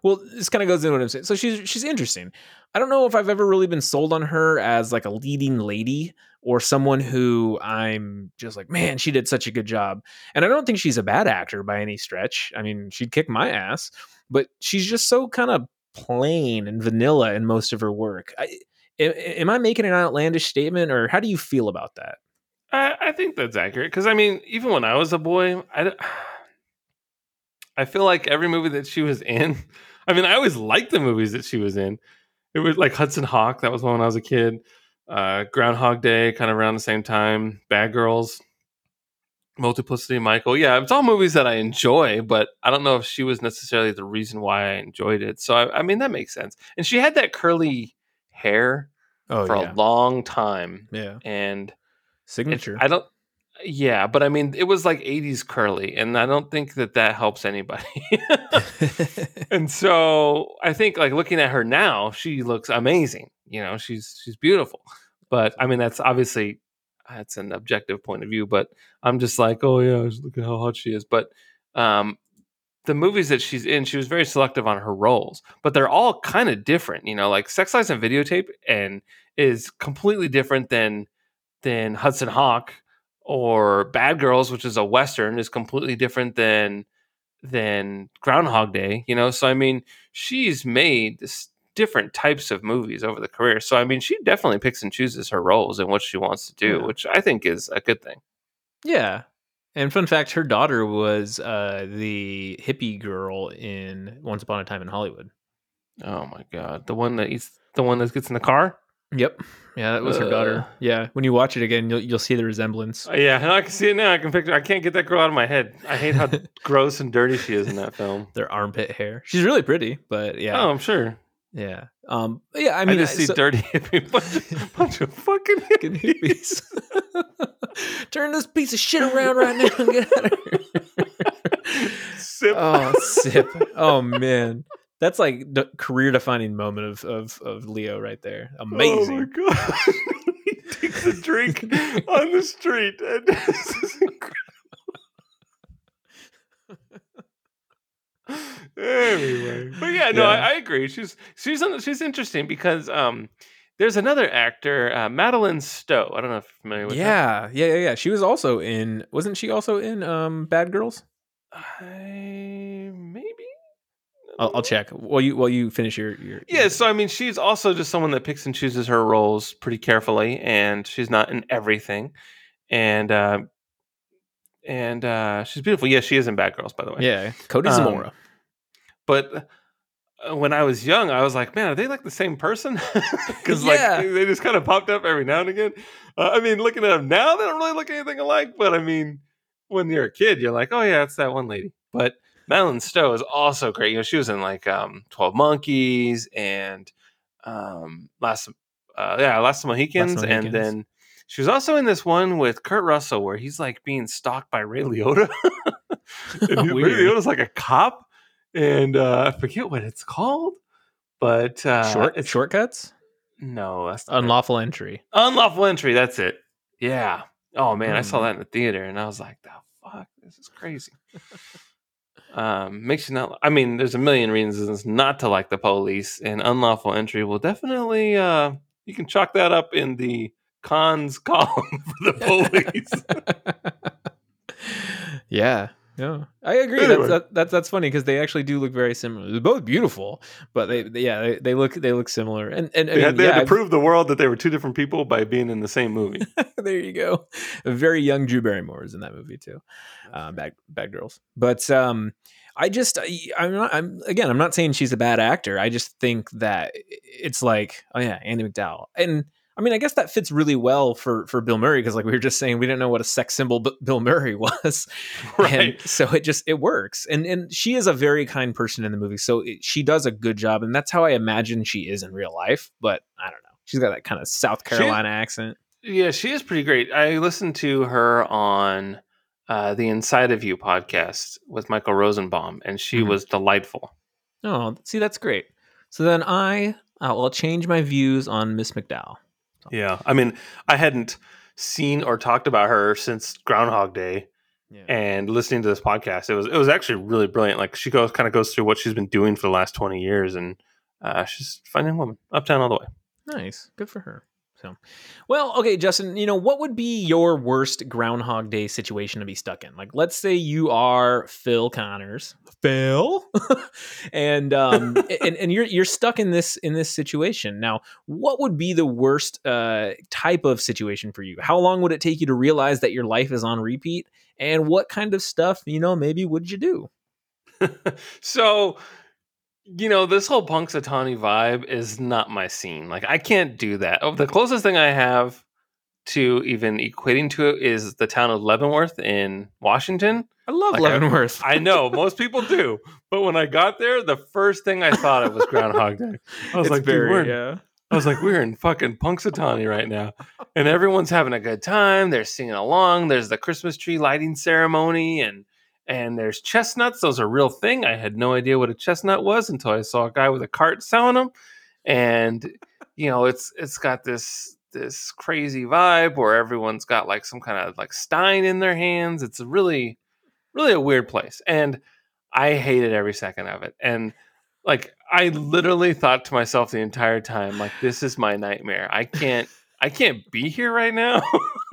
well, this kind of goes into what I'm saying. So she's she's interesting. I don't know if I've ever really been sold on her as like a leading lady or someone who I'm just like, man, she did such a good job. And I don't think she's a bad actor by any stretch. I mean, she'd kick my ass, but she's just so kind of plain and vanilla in most of her work. I, am I making an outlandish statement, or how do you feel about that? I, I think that's accurate because I mean, even when I was a boy, I. I feel like every movie that she was in. I mean, I always liked the movies that she was in. It was like Hudson Hawk. That was one when I was a kid. Uh, Groundhog Day, kind of around the same time. Bad Girls, Multiplicity, Michael. Yeah, it's all movies that I enjoy, but I don't know if she was necessarily the reason why I enjoyed it. So I, I mean, that makes sense. And she had that curly hair Oh for a long time, yeah, and it- signature. I don't. Yeah, but I mean, it was like '80s curly, and I don't think that that helps anybody. and so I think, like looking at her now, she looks amazing. You know, she's she's beautiful. But I mean, that's obviously that's an objective point of view. But I'm just like, oh yeah, just look at how hot she is. But um, the movies that she's in, she was very selective on her roles, but they're all kind of different. You know, like Sex Lies and Videotape, and is completely different than than Hudson Hawk or Bad Girls, which is a western, is completely different than than Groundhog Day. You know, so I mean, she's made this different types of movies over the career. So I mean, she definitely picks and chooses her roles and what she wants to do, Yeah. which I think is a good thing. Yeah. And fun fact, her daughter was uh, the hippie girl in Once Upon a Time in Hollywood. Oh my god, the one that eats, the one that gets in the car. Yep. Yeah, that was her daughter. Yeah. When you watch it again, you'll you'll see the resemblance. Uh, yeah, I can see it now. I can picture. I can't get that girl out of my head. I hate how gross and dirty she is in that film. Their armpit hair. She's really pretty, but yeah. Oh, I'm sure. Yeah. Um yeah, I mean, I, just see so- dirty hippie, bunch, bunch of fucking hippies. Turn this piece of shit around right now and get out of here. Sip. oh, sip. Oh man. That's like the career defining moment of, of of Leo right there. Amazing. Oh my god. he takes a drink on the street, and this is incredible. anyway, but yeah, no, Yeah. I, I agree. She's she's she's interesting because um, there's another actor, uh, Madeleine Stowe. I don't know if you're familiar with her. yeah, yeah, yeah, yeah. She was also in. Wasn't she also in um Bad Girls? I. I'll, I'll check. While you while you finish your your. Yeah, so I mean, she's also just someone that picks and chooses her roles pretty carefully, and she's not in everything. And uh, and uh, she's beautiful. Yeah, she is in Bad Girls, by the way. yeah. Cody Um, Zamora. But uh, when I was young, I was like, man, are they like the same person? Because Yeah. like they just kind of popped up every now and again. Uh, I mean, looking at them now, they don't really look anything alike. But I mean, when you're a kid, you're like, oh yeah, it's that one lady. But Madeleine Stowe is also great. You know, she was in like um, Twelve Monkeys and um, Last, uh, yeah, Last Mohicans, and then she was also in this one with Kurt Russell where he's like being stalked by Ray Liotta. and Ray Liotta's like a cop, and uh, I forget what it's called, but uh, Short it's shortcuts. no, that's. Unlawful entry. unlawful entry. That's it. Yeah. Oh man, I saw Hmm. that in the theater, and I was like, "The fuck, this is crazy." um, makes you not. I mean, there's a million reasons not to like the police, and unlawful entry will definitely. Uh, you can chalk that up in the cons column for the police. Yeah. Yeah, I agree. Anyway. That's that, that's that's funny because they actually do look very similar. They're both beautiful, but they, they- yeah they, they look they look similar. And and I They, had, mean, they yeah, had to I've- prove the world that they were two different people by being in the same movie. there you go. A very young Drew Barrymore is in that movie too. Uh, bad bad girls. But um, I just I, I'm not. I'm again. I'm not saying she's a bad actor. I just think that it's like oh yeah, Andie MacDowell. And I mean, I guess that fits really well for for Bill Murray because like we were just saying, we didn't know what a sex symbol B- Bill Murray was. right. And so it just it works. And and she is a very kind person in the movie, so it, she does a good job, and that's how I imagine she is in real life. But I don't know. She's got that kind of South Carolina accent. Yeah, she is pretty great. I listened to her on uh, the Inside of You podcast with Michael Rosenbaum, and she Mhm. was delightful. Oh, see, that's great. So then I uh, will change my views on Miss MacDowell. Yeah, I mean, I hadn't seen or talked about her since Groundhog Day, Yeah. and listening to this podcast, it was it was actually really brilliant. Like she goes kind of goes through what she's been doing for the last twenty years, and uh, she's finding a finding woman, uptown all the way. Nice. Good for her. So, well, okay, Justin, you know, what would be your worst Groundhog Day situation to be stuck in? Like, let's say you are Phil Connors, Phil, and um, and and you're you're stuck in this in this situation. Now, what would be the worst uh, type of situation for you? How long would it take you to realize that your life is on repeat? And what kind of stuff, you know, maybe would you do? so you know this whole punxsutawney vibe is not my scene like i can't do that oh, the closest thing i have to even equating to it is the town of leavenworth in washington I love Like, Leavenworth. i know most people do but when i got there the first thing i thought of was groundhog day i was It's like very, we're in- yeah. I was like, we're in fucking Punxsutawney right now. And everyone's having a good time. They're singing along. There's the Christmas tree lighting ceremony and and there's chestnuts. Those are a real thing. I had no idea what a chestnut was until I saw a guy with a cart selling them. And you know, it's it's got this this crazy vibe where everyone's got like some kind of like stein in their hands. It's really really a weird place. And I hated every second of it. And like I literally thought to myself the entire time, like, this is my nightmare. I can't I can't be here right now.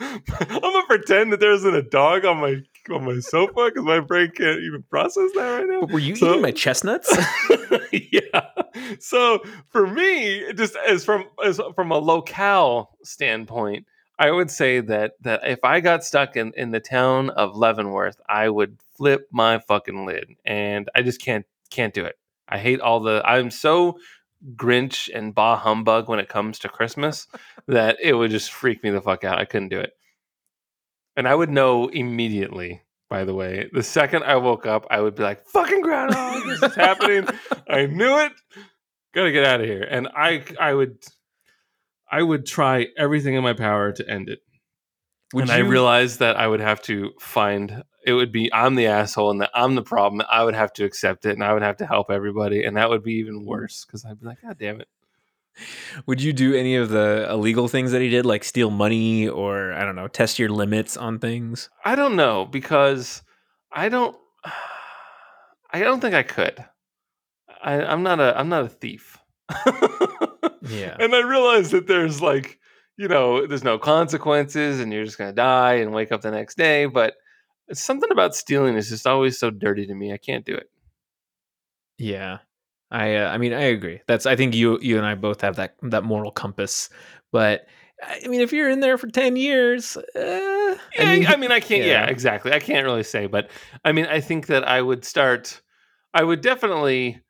I'm gonna pretend that there isn't a dog on my on my sofa because my brain can't even process that right now. But were you So- eating my chestnuts? yeah. So for me, just as from as from a locale standpoint, I would say that that if I got stuck in in the town of Leavenworth, I would flip my fucking lid, and I just can't can't do it. I hate all the. I'm so Grinch and bah humbug when it comes to Christmas that it would just freak me the fuck out. I couldn't do it, and I would know immediately. By the way, the second I woke up, I would be like, "Fucking groundhog, this is happening." I knew it. Gotta get out of here. And I I would I would try everything in my power to end it. Would and I realized that I would have to find it would be I'm the asshole and that I'm the problem. I would have to accept it and I would have to help everybody. And that would be even worse because I'd be like, God damn it. Would you do any of the illegal things that he did, like steal money or I don't know, test your limits on things? I don't know because I don't I don't think I could. I, I'm not a I'm not a thief. Yeah. And I realize that there's like, you know, there's no consequences and you're just gonna die and wake up the next day. But something about stealing is just always so dirty to me. I can't do it. Yeah. I uh, I mean I agree. That's I think you you and I both have that that moral compass. But I mean if you're in there for 10 years, uh, I I mean, mean I, mean, I can't. Yeah. yeah. exactly. I can't really say, but I mean, I think that I would start. I would definitely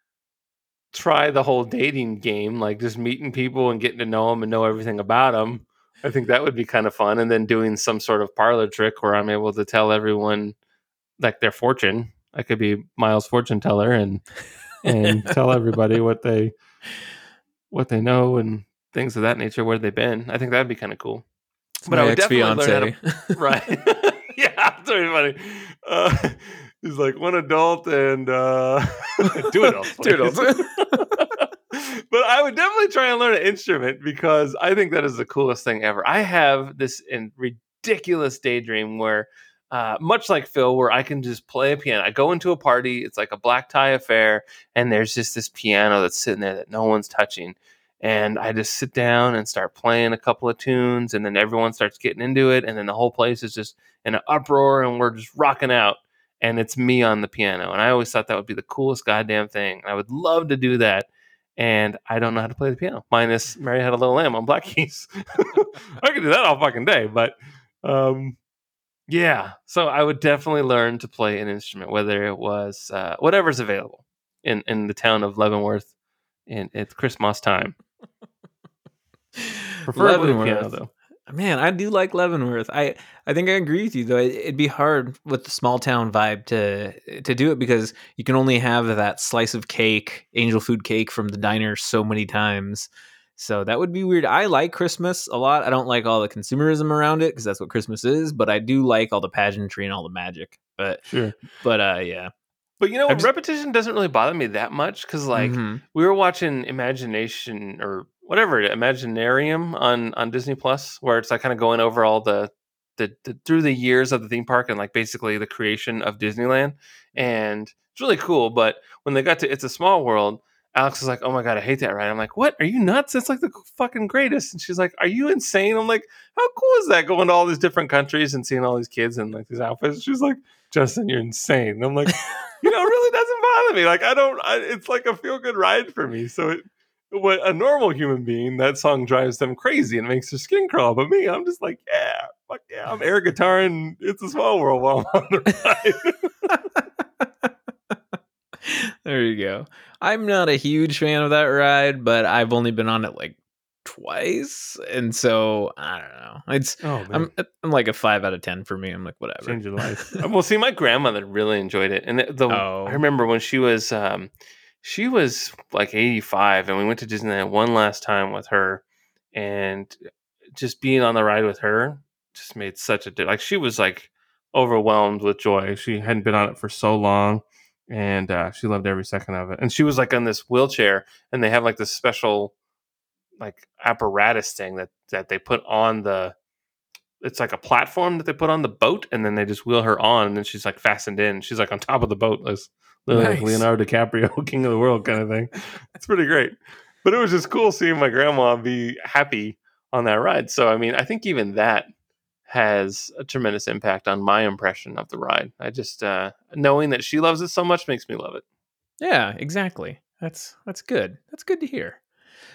try the whole dating game, like just meeting people and getting to know them and know everything about them. I think that would be kind of fun, and then doing some sort of parlor trick where I'm able to tell everyone like their fortune. I could be Miles' fortune teller and and tell everybody what they what they know and things of that nature, where they've been. I think that'd be kind of cool. It's but I would definitely learn how to ex-fiance. right yeah that's very funny uh he's like one adult and uh two adults Two adults. but i would definitely try and learn an instrument because i think that is the coolest thing ever i have this in ridiculous daydream where uh, much like Phil, where I can just play a piano. I go into a party, it's like a black tie affair, and there's just this piano that's sitting there that no one's touching. and I just sit down and start playing a couple of tunes, and then everyone starts getting into it, and then the whole place is just in an uproar, and we're just rocking out, and it's me on the piano, and I always thought that would be the coolest goddamn thing. I would love to do that, and I don't know how to play the piano. Minus Mary Had a Little Lamb on Black Keys. I could do that all fucking day, but um, yeah. So I would definitely learn to play an instrument, whether it was uh, whatever's available in in the town of Leavenworth in at Christmas time. Preferably piano, Leavenworth. though. Man, I do like Leavenworth. I I think I agree with you though. It, it'd be hard with the small town vibe to to do it because you can only have that slice of cake, angel food cake from the diner so many times. So that would be weird. I like Christmas a lot. I don't like all the consumerism around it because that's what Christmas is, but I do like all the pageantry and all the magic. But Sure. but uh yeah. But you know, just- repetition doesn't really bother me that much because, like, Mhm. we were watching Imagination or whatever Imaginarium on on Disney Plus, where it's like kind of going over all the, the the through the years of the theme park and like basically the creation of Disneyland, and it's really cool. But when they got to It's a Small World, Alex is like, "Oh my god, I hate that ride." I'm like, "What? Are you nuts? It's like the fucking greatest." And she's like, "Are you insane?" I'm like, "How cool is that? Going to all these different countries and seeing all these kids in like these outfits." She's like, "Justin, you're insane." And I'm like you know, it really doesn't bother me. Like I don't, I, it's like a feel good ride for me. So it, what a normal human being, that song drives them crazy and makes their skin crawl. But me, I'm just like, yeah, fuck yeah, I'm air guitar and it's a small world while I'm on the ride. there you go. I'm not a huge fan of that ride, but I've only been on it like twice, and so I don't know. It's oh I'm I'm like a five out of ten for me. I'm like whatever. change your life. Uh, well, see, my grandmother really enjoyed it, and it- the Oh. I remember when she was, um, she was like 85, and we went to Disneyland one last time with her, and just being on the ride with her just made such a like she was like overwhelmed with joy. She hadn't been on it for so long, and uh, she loved every second of it. And she was like on this wheelchair, and they have like this special like apparatus thing that that they put on the it's like a platform that they put on the boat and then they just wheel her on and then she's like fastened in she's like on top of the boat like, Nice. leonardo dicaprio king of the world kind of thing it's pretty great but it was just cool seeing my grandma be happy on that ride so i mean i think even that has a tremendous impact on my impression of the ride i just uh knowing that she loves it so much makes me love it Yeah, exactly. That's that's good. That's good to hear.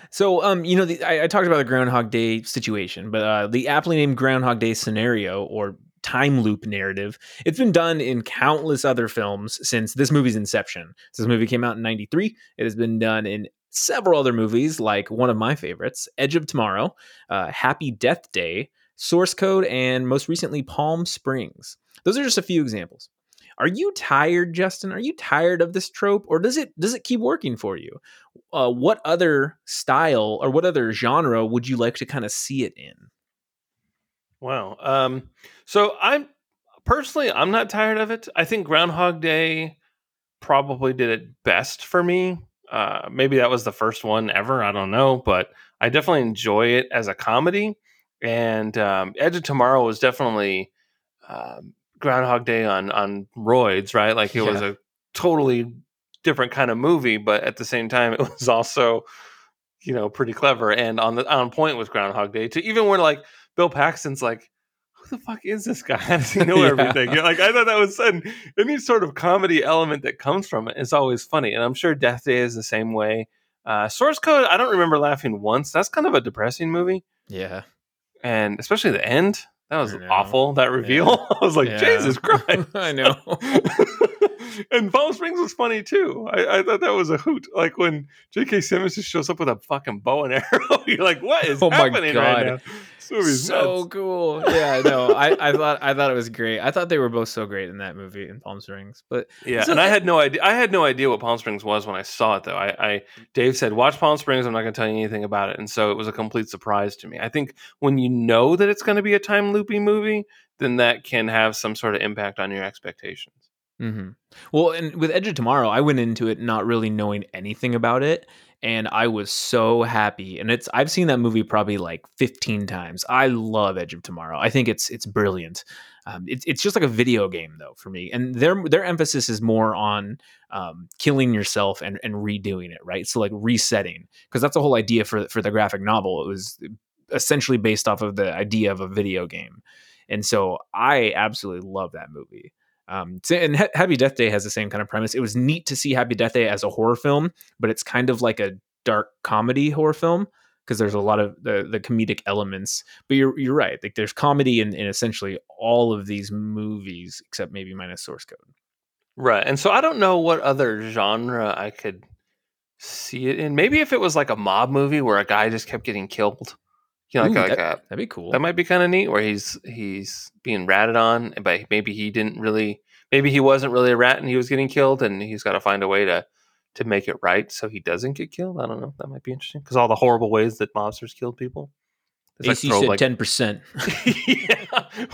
So, um, you know, the, I, I talked about the Groundhog Day situation, but uh, the aptly named Groundhog Day scenario or time loop narrative, it's been done in countless other films since this movie's inception. So this movie came out in '93. It has been done in several other movies, like one of my favorites, Edge of Tomorrow, uh, Happy Death Day, Source Code, and most recently Palm Springs. Those are just a few examples. Are you tired, Justin? Are you tired of this trope, or does it does it keep working for you? Uh, what other style or what other genre would you like to kind of see it in? Wow. Um, so I'm personally I'm not tired of it. I think Groundhog Day probably did it best for me. Uh, maybe that was the first one ever. I don't know, but I definitely enjoy it as a comedy. And um, Edge of Tomorrow was definitely um, Groundhog Day on on roids, right? Like it was a totally different kind of movie, but at the same time, it was also you know pretty clever and on the on point with Groundhog Day. To even where like Bill Paxton's like, who the fuck is this guy? How does he know Yeah. everything? You're like I thought that was sudden. any sort of comedy element that comes from it is always funny, and I'm sure Death Day is the same way. Uh, Source Code, I don't remember laughing once. That's kind of a depressing movie, Yeah. And especially the end. That was awful. That reveal. I was like, Yeah. Jesus Christ. I know. and Palm Springs was funny too. I, I thought that was a hoot. Like when J.K. Simmons just shows up with a fucking bow and arrow. You're like, what is Oh happening right now? So nuts. cool. Yeah, I know. I, I thought I thought it was great. I thought they were both so great in that movie in Palm Springs. But Yeah, So and I had no idea. I had no idea what Palm Springs was when I saw it, though. I, I Dave said, "Watch Palm Springs." I'm not going to tell you anything about it, and so it was a complete surprise to me. I think when you know that it's going to be a time loopy movie, then that can have some sort of impact on your expectations. Hmm Well, and with Edge of Tomorrow, I went into it not really knowing anything about it, and I was so happy. And it's I've seen that movie probably like 15 times. I love Edge of Tomorrow. I think it's it's brilliant. Um, it's it's just like a video game though for me, and their their emphasis is more on um, killing yourself and and redoing it, right? So like resetting, because that's the whole idea for for the graphic novel. It was essentially based off of the idea of a video game, and so I absolutely love that movie. Um, and Happy Death Day has the same kind of premise. It was neat to see Happy Death Day as a horror film, but it's kind of like a dark comedy horror film because there's a lot of the, the comedic elements. But you're you're right. Like there's comedy in, in essentially all of these movies except maybe minus source code. Right. And so I don't know what other genre I could see it in. Maybe if it was like a mob movie where a guy just kept getting killed. You know, like, Ooh, like that, a, that'd be cool. that might be kind of neat where he's he's being ratted on, eh, but maybe he didn't really maybe he wasn't really a rat and he was getting killed and he's got to find a way to to make it right so he doesn't get killed. I don't know. That might be interesting because all the horrible ways that mobsters killed people. AC throw, said ten percent. yeah,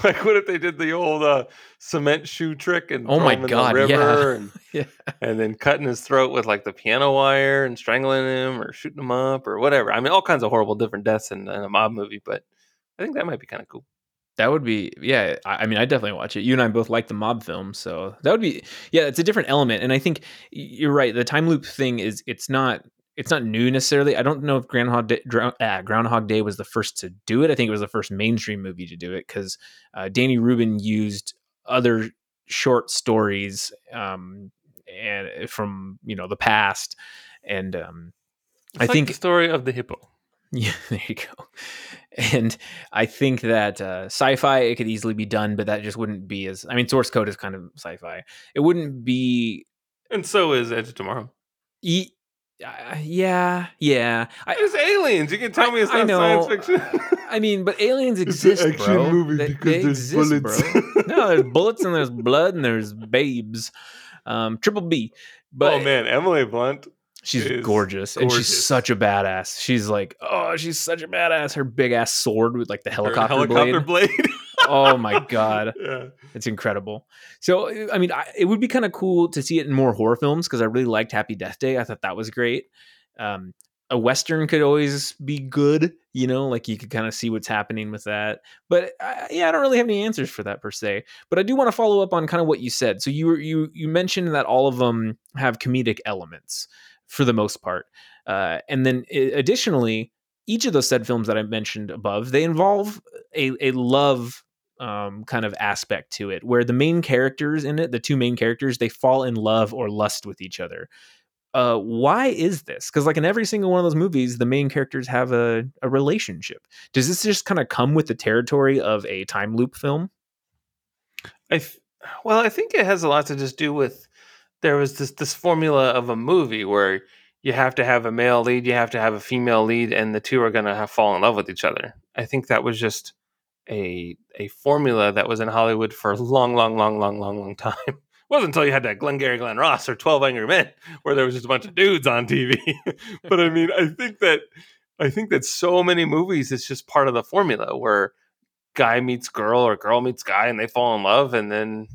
like what if they did the old uh, cement shoe trick and Oh my God, the yeah. and, Yeah. and then cutting his throat with like the piano wire and strangling him or shooting him up or whatever. I mean, all kinds of horrible different deaths in, in a mob movie, but I think that might be kind of cool. That would be yeah. I, I mean, I definitely watch it. You and I both like the mob film, so that would be yeah. It's a different element, and I think you're right. The time loop thing is it's not it's not new necessarily. I don't know if Groundhog Day, uh, Groundhog Day was the first to do it. I think it was the first mainstream movie to do it because uh, Danny Rubin used other short stories um, and from you know the past, and um, I like think the story of the hippo. yeah, there you go. And I think that uh, sci-fi it could easily be done, but that just wouldn't be as. I mean, source code is kind of sci-fi. It wouldn't be. And so is Edge of Tomorrow. E- uh, yeah, yeah. I, It's aliens. You can tell I- me it's I not know. science fiction. I mean, but aliens It's an exist, action bro. movie They- because they there's exist, bullets. bro. no, there's bullets and there's blood and there's babes. Um, triple B. But oh man, Emily Blunt. She's is gorgeous, and she's such a badass. She's like, oh, she's such a badass. Her big ass sword with like the her helicopter, helicopter blade. blade. oh my god, yeah. it's incredible. So, uh, I mean, I, it would be kind of cool to see it in more horror films because I really liked Happy Death Day. I thought that was great. Um, a western could always be good, you know, like you could kind of see what's happening with that. But I, yeah, I don't really have any answers for that per se. But I do want to follow up on kind of what you said. So you were you you mentioned that all of them have comedic elements for the most part, uh, and then additionally, each of those said films that I mentioned above they involve a a love um, kind of aspect to it, where the main characters in it, the two main characters, they fall in love or lust with each other. Uh, why is this? Because like in every single one of those movies, the main characters have a, a relationship. Does this just kind of come with the territory of a time loop film? I th- well, I think it has a lot to just do with there was this this formula of a movie where you have to have a male lead, you have to have a female lead, and the two are going to fall in love with each other. I think that was just a a formula that was in Hollywood for a long, long, long, long, long, long time. It wasn't until you had that Glengarry Glen Ross or Twelve Angry Men where there was just a bunch of dudes on TV. but I mean, I think that I think that so many movies it's just part of the formula where guy meets girl or girl meets guy and they fall in love and then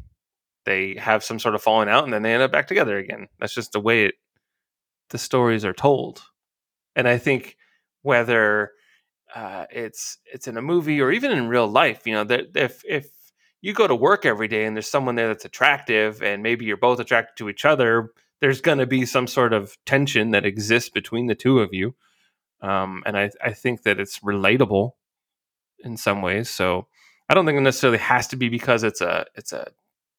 they have some sort of falling out and then they end up back together again. That's just the way it the stories are told. And I think whether uh, it's it's in a movie or even in real life, you know, that if if you go to work every day and there's someone there that's attractive and maybe you're both attracted to each other, there's going to be some sort of tension that exists between the two of you. Um, and I, I think that it's relatable in some ways. So I don't think it necessarily has to be because it's a it's a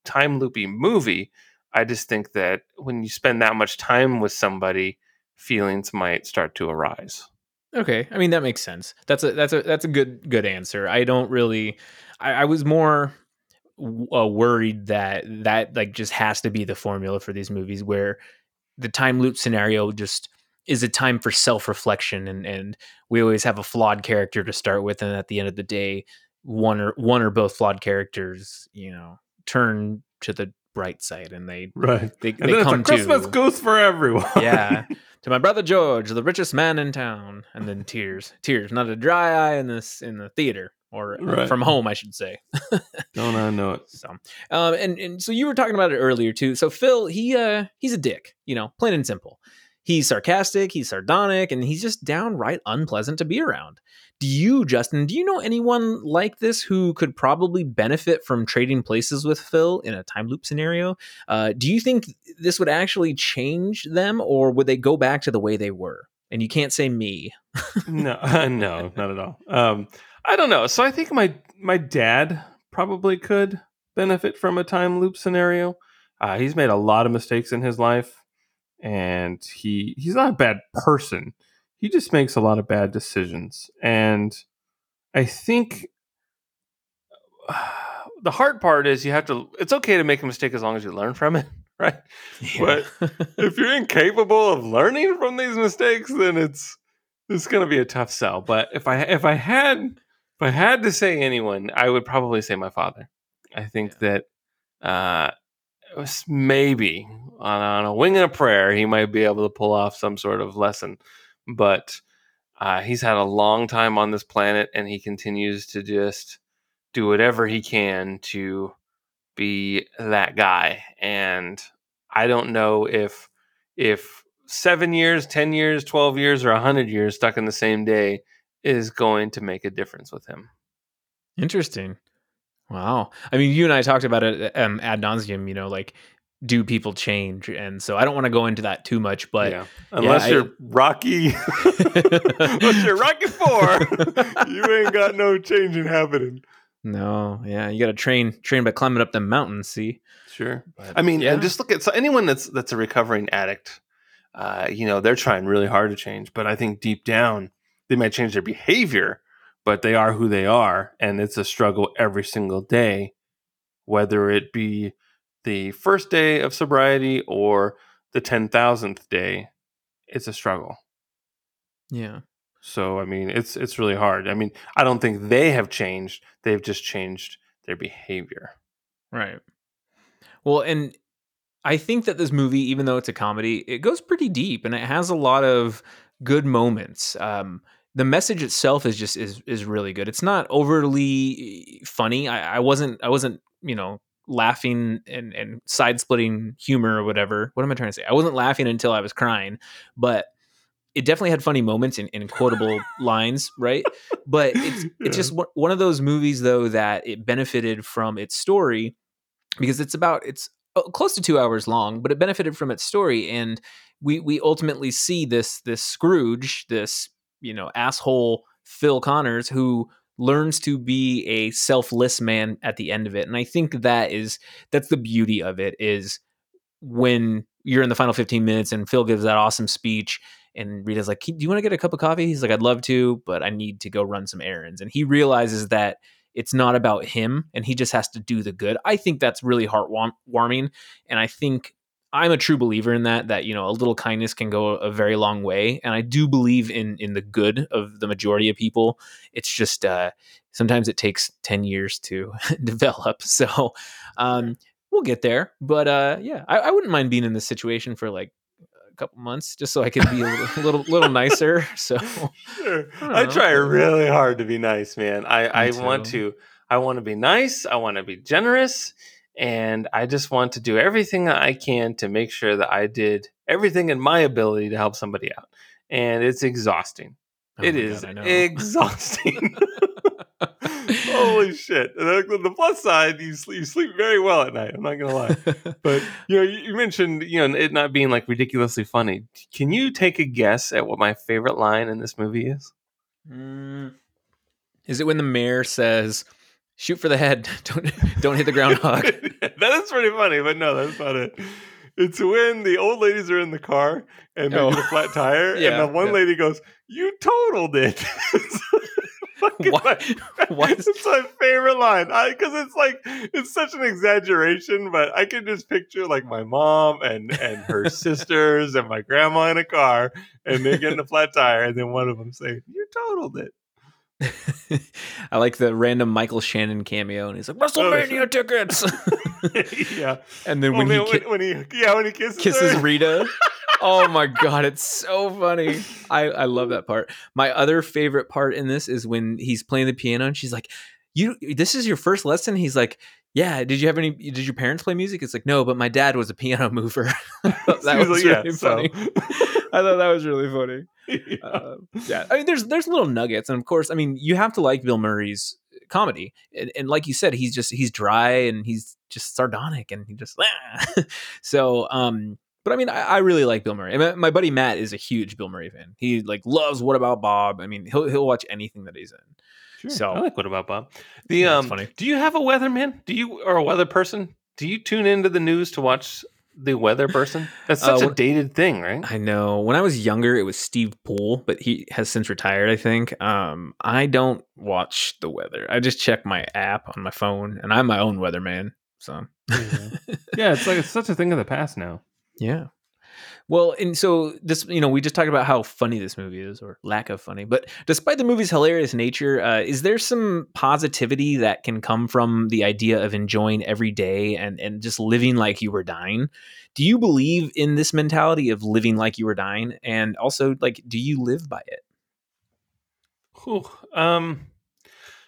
time loopy movie. I just think that when you spend that much time with somebody, feelings might start to arise. Okay, I mean that makes sense. That's a that's a that's a good good answer. I don't really. I, I was more uh, worried that that like just has to be the formula for these movies where the time loop scenario just is a time for self reflection and and we always have a flawed character to start with and at the end of the day one or one or both flawed characters you know turn to the bright side and they Right. they, And they then it's come a Christmas goose for everyone. yeah to my brother george the richest man in town and then tears tears not a dry eye in this in the theater or Right. from home i should say Don't I know it? so um and and so you were talking about it earlier too so phil he uh he's a dick you know plain and simple he's sarcastic, he's sardonic, and he's just downright unpleasant to be around. Do you, Justin, do you know anyone like this who could probably benefit from trading places with Phil in a time loop scenario? Uh, do you think this would actually change them, or would they go back to the way they were? And you can't say me. no, no, not at all. Um, I don't know. So I think my my dad probably could benefit from a time loop scenario. Uh, he's made a lot of mistakes in his life, and he he's not a bad person. He just makes a lot of bad decisions, and I think uh, the hard part is you have to. It's okay to make a mistake as long as you learn from it, right? Yeah. But if you're incapable of learning from these mistakes, then it's it's going to be a tough sell. But if I if I had if I had to say anyone, I would probably say my father. I think yeah. that uh, maybe on, on, a wing and a prayer, he might be able to pull off some sort of lesson. But uh, he's had a long time on this planet, and he continues to just do whatever he can to be that guy. And I don't know if if seven years, ten years, twelve years, or a hundred years stuck in the same day is going to make a difference with him. Interesting. Wow. I mean, you and I talked about it um, ad nauseum. You know, like do people change? And so I don't want to go into that too much, but yeah. unless yeah, you're I, Rocky, unless you're Rocky Four, you ain't got no changing happening. No, yeah, you got to train train by climbing up the mountains. See, sure. But, I mean, yeah. and just look at so anyone that's that's a recovering addict. Uh, you know, they're trying really hard to change, but I think deep down they might change their behavior but they are who they are and it's a struggle every single day whether it be the first day of sobriety or the 10,000th day it's a struggle. Yeah. So i mean it's it's really hard. I mean i don't think they have changed they've just changed their behavior. Right. Well and i think that this movie even though it's a comedy it goes pretty deep and it has a lot of good moments. Um the message itself is just is is really good. It's not overly funny. I, I wasn't I wasn't you know laughing and and side splitting humor or whatever. What am I trying to say? I wasn't laughing until I was crying, but it definitely had funny moments and, and quotable lines, right? But it's it's just one of those movies though that it benefited from its story because it's about it's uh, close to two hours long, but it benefited from its story and we we ultimately see this this Scrooge, this you know asshole Phil Connors who learns to be a selfless man at the end of it and i think that is that's the beauty of it is when you're in the final 15 minutes and phil gives that awesome speech and rita's like do you want to get a cup of coffee? He's like i'd love to but i need to go run some errands and he realizes that it's not about him and he just has to do the good. I think that's really heartwarming and i think I'm a true believer in that. That you know, a little kindness can go a very long way, and I do believe in in the good of the majority of people. It's just uh, sometimes it takes ten years to develop. So um, we'll get there. But uh, yeah, I, I, wouldn't mind being in this situation for like a couple months just so I could be a little little, little nicer. So sure. I, I, try really hard to be nice, man. I I want to I want to be nice. I want to be generous and I just want to do everything I can to make sure that I did everything in my ability to help somebody out. And it's exhausting. Oh it is God, exhausting. Holy shit! The, the, plus side, you sleep, you sleep very well at night. I'm not gonna lie, but you know, you mentioned you know it not being like ridiculously funny. Can you take a guess at what my favorite line in this movie is? Mm. Is it when the mayor says, shoot for the head. Don't don't hit the groundhog. that is pretty funny, but no, that's not it. It's when the old ladies are in the car and they oh. get a oh. flat tire, yeah, and the one yeah. lady goes, "You totaled it." what? what is... It's my favorite line because it's like it's such an exaggeration, but I can just picture like my mom and and her sisters and my grandma in a car, and they get in a flat tire, and then one of them say, "You totaled it." I like the random Michael Shannon cameo, and he's like WrestleMania oh, tickets. yeah, and then oh, when, man, he ki- when, he yeah when he kisses, kisses Rita. oh my god, it's so funny. I I love that part. My other favorite part in this is when he's playing the piano, and she's like, "You, this is your first lesson." He's like, yeah did you have any did your parents play music it's like no but my dad was a piano mover that was like, really yeah, funny I thought that was really funny. Yeah. Uh, yeah, I mean, there's there's little nuggets, and of course, I mean, you have to like Bill Murray's comedy, and, and like you said, he's just he's dry and he's just sardonic, and he just so. um but I mean, I, I really like Bill Murray. My, my buddy Matt is a huge Bill Murray fan. He like loves What About Bob. I mean, he'll he'll watch anything that he's in. Sure. So- I like what about Bob? The Yeah, um, funny. do you have a weatherman? Do you or a weather person? Do you tune into the news to watch the weather person? That's Uh, such a dated thing, right? I know. When I was younger, it was Steve Pool, but he has since retired. I think. Um, I don't watch the weather. I just check my app on my phone, and I'm my own weatherman. So yeah, it's like it's such a thing of the past now. Yeah. Well, and so this, you know, we just talked about how funny this movie is, or lack of funny. But despite the movie's hilarious nature, uh, is there some positivity that can come from the idea of enjoying every day and and just living like you were dying? Do you believe in this mentality of living like you were dying? And also, like, do you live by it? Whew. Um,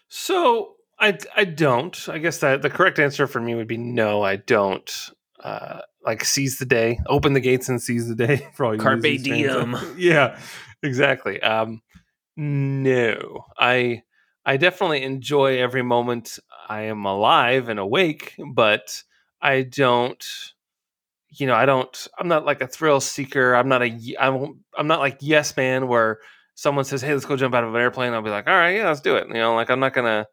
so I I don't. I guess that the correct answer for me would be no. I don't. Uh, like seize the day, open the gates and seize the day for all you Carpe diem. yeah, exactly. Um, no, I I definitely enjoy every moment I am alive and awake, but I don't. You know, I don't. I'm not like a thrill seeker. I'm not a. I won't. I'm not like yes man where someone says, "Hey, let's go jump out of an airplane," I'll be like, "All right, yeah, let's do it." You know, like I'm not gonna.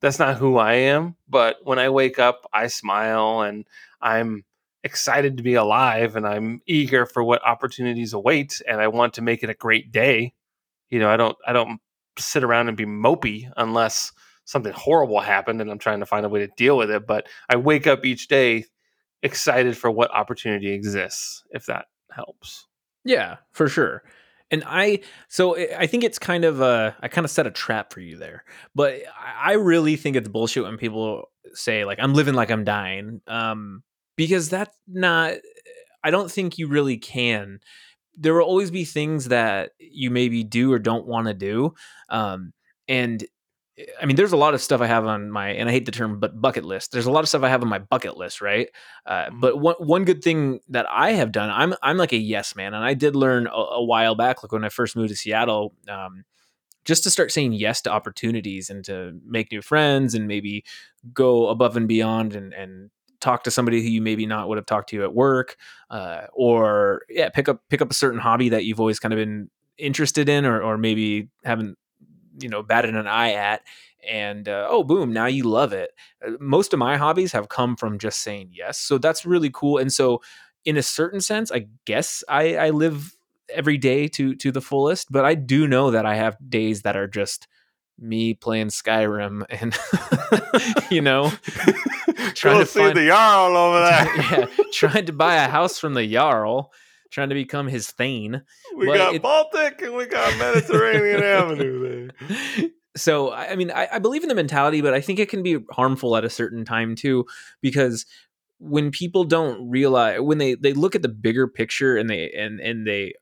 That's not who I am. But when I wake up, I smile and I'm excited to be alive, and I'm eager for what opportunities await, and I want to make it a great day. You know, I don't. I don't sit around and be mopey unless something horrible happened and I'm trying to find a way to deal with it. But I wake up each day excited for what opportunity exists. If that helps. Yeah, for sure. And I, so I- think it's kind of uh I kind of set a trap for you there. But I really think it's bullshit when people say like I'm living like I'm dying, um, because that's not. I don't think you really can. There will always be things that you maybe do or don't want to do, um, and I mean, there's a lot of stuff I have on my, and I hate the term, but bucket list. There's a lot of stuff I have on my bucket list, right? Uh, Mhm. but one one good thing that I have done, I'm I'm like a yes man, and I did learn a, a while back, like when I first moved to Seattle, um, just to start saying yes to opportunities and to make new friends and maybe go above and beyond and and talk to somebody who you maybe not would have talked to at work, uh, or yeah, pick up pick up a certain hobby that you've always kind of been interested in, or or maybe haven't you know batted an eye at and uh, oh boom now you love it. Uh, most of my hobbies have come from just saying yes so that's really cool and so in a certain sense i guess i i live every day to to the fullest but i do know that i have days that are just me playing skyrim and you know Trying Go to see find- the Jarl over there. yeah trying to buy a house from the jarl trying to become his thane We But got it- Baltic and we got Mediterranean Avenue there. so I I mean, I, I believe in the mentality, but I think it can be harmful at a certain time too, because when people don't realize when they they look at the bigger picture and they and and they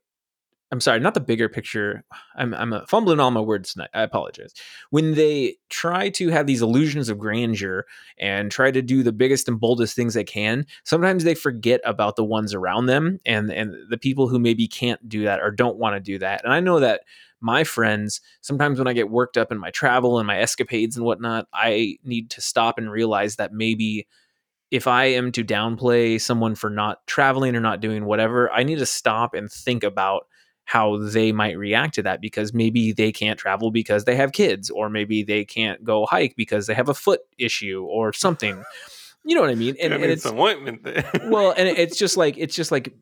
I'm sorry, not the bigger picture. I'm I'm fumbling all my words tonight. I apologize. When they try to have these illusions of grandeur and try to do the biggest and boldest things they can, sometimes they forget about the ones around them and and the people who maybe can't do that or don't want to do that. And I know that my friends, sometimes when I get worked up in my travel and my escapades and whatnot, I need to stop and realize that maybe if I am to downplay someone for not traveling or not doing whatever, I need to stop and think about how they might react to that because maybe they can't travel because they have kids or maybe they can't go hike because they have a foot issue or something. You know what I mean? And, And, it's ointment there. well, and it's just like it's just like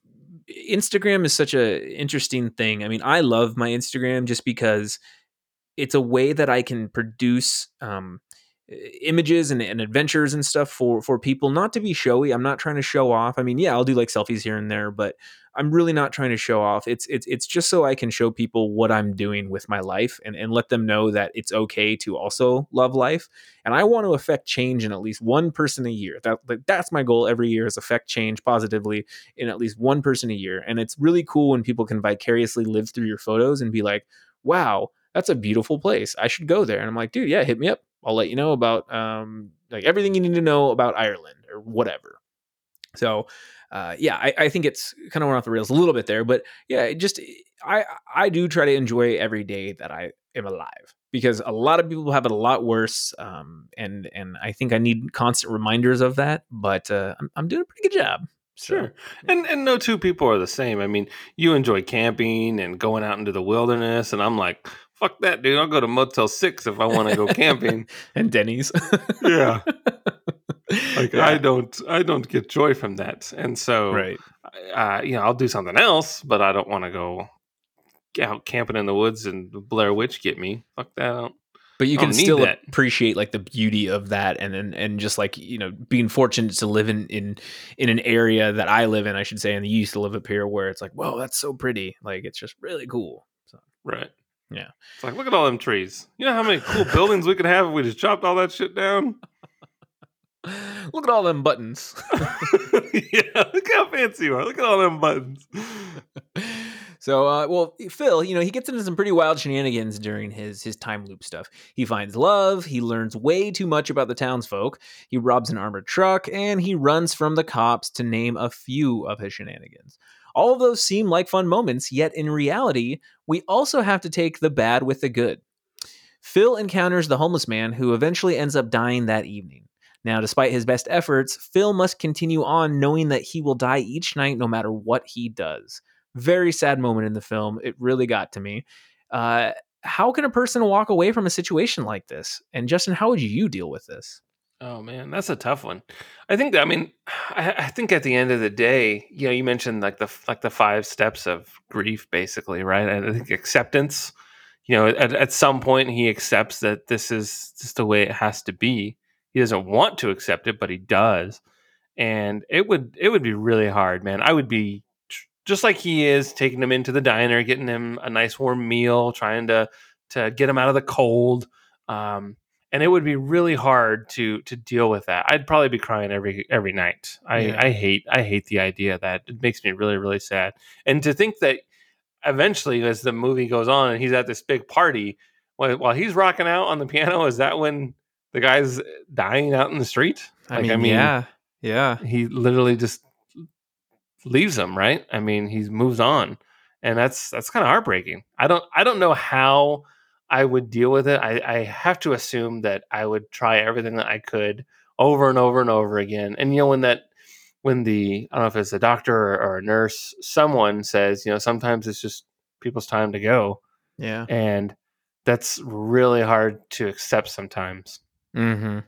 Instagram is such a interesting thing. I mean, I love my Instagram just because it's a way that I can produce um, images and, and adventures and stuff for for people. Not to be showy i'm not trying to show off. I mean yeah i'll do like selfies here and there but i'm really not trying to show off. It's it's it's just so i can show people what i'm doing with my life and, and let them know that it's okay to also love life. And i want to affect change in at least one person a year. That like, that's my goal every year is affect change positively in at least one person a year. And it's really cool when people can vicariously live through your photos and be like wow that's a beautiful place. I should go there. And i'm like dude yeah hit me up I'll let you know about um, like everything you need to know about Ireland or whatever. So uh, yeah, I, I think it's kind of went off the rails a little bit there, but yeah, it just I I do try to enjoy every day that I am alive because a lot of people have it a lot worse, um, and and I think I need constant reminders of that. But uh, I'm I'm doing a pretty good job. So, Sure. And and no two people are the same. I mean, you enjoy camping and going out into the wilderness, and I'm like, fuck that, dude. I'll go to Motel Six if I want to go camping. and Denny's. Yeah. Like I don't I don't get joy from that. And so right. uh, you know, I'll do something else, but I don't want to go out camping in the woods and Blair Witch get me. Fuck that. Don't- but you can still that. appreciate like the beauty of that and, and and just like you know being fortunate to live in in in an area that i live in i should say and you used to live up here where it's like whoa that's so pretty like it's just really cool so Right. Yeah. It's like, look at all them trees. You know how many cool buildings we could have if we just chopped all that shit down? look at all them buttons yeah, look how fancy you are. Look at all them buttons. so uh well phil you know he gets into some pretty wild shenanigans during his his time loop stuff he finds love he learns way too much about the townsfolk he robs an armored truck and he runs from the cops to name a few of his shenanigans all of those seem like fun moments yet in reality we also have to take the bad with the good phil encounters the homeless man who eventually ends up dying that evening now, despite his best efforts, Phil must continue on knowing that he will die each night no matter what he does. Very sad moment in the film. It really got to me. Uh, how can a person walk away from a situation like this? And Justin, how would you deal with this? Oh man, that's a tough one. I think I mean, I, I think at the end of the day, you know, you mentioned like the like the five steps of grief, basically, right? And I think acceptance. You know, at, at some point, he accepts that this is just the way it has to be. He doesn't want to accept it, but he does, and it would it would be really hard, man. I would be just like he is, taking him into the diner, getting him a nice warm meal, trying to to get him out of the cold. Um, and it would be really hard to to deal with that. I'd probably be crying every every night. I, Yeah. I hate I hate the idea of that it makes me really really sad. And to think that eventually, as the movie goes on, and he's at this big party while, while he's rocking out on the piano, is that when the guy's dying out in the street? I mean, I mean- yeah, yeah, He literally just leaves him. Right? I mean, he moves on, and that's that's kind of heartbreaking. I don't I don't know how I would deal with it. I, I have to assume that I would try everything that I could over and over and over again. And you know, when that when the I don't know if it's a doctor or, or a nurse, someone says, you know, sometimes it's just people's time to go, yeah. and that's really hard to accept sometimes. Mm-hmm.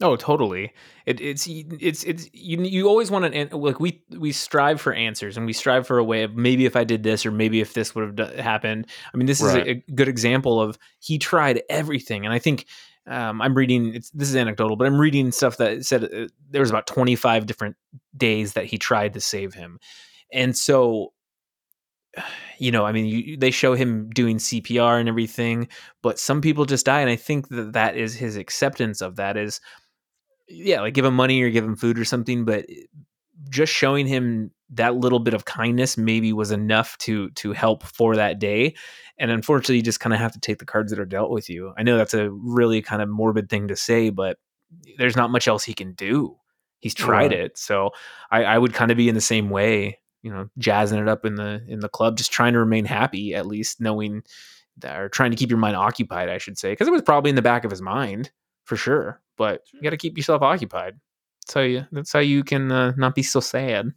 Oh, totally. It, it's it's it's you. You always want an like we we strive for answers and we strive for a way of maybe if I did this or maybe if this would have happened. I mean, this is a, a good example of he tried everything, and I think um, I'm reading. It's, this is anecdotal, but I'm reading stuff that said uh, there was about 25 different days that he tried to save him, and so you know, I mean, you, they show him doing CPR and everything, but some people just die, and I think that that is his acceptance of that is, yeah, like give him money or give him food or something, but eh, just showing him that little bit of kindness maybe was enough to to help for that day. And unfortunately, you just kind of have to take the cards that are dealt with you. I know that's a really kind of morbid thing to say, but there's not much else he can do. He's tried Right. it, so I, I would kind of be in the same way you know jazzing it up in the in the club just trying to remain happy at least knowing that or trying to keep your mind occupied i should say because it was probably in the back of his mind for sure but you got to keep yourself occupied that's how you that's how you can uh, not be so sad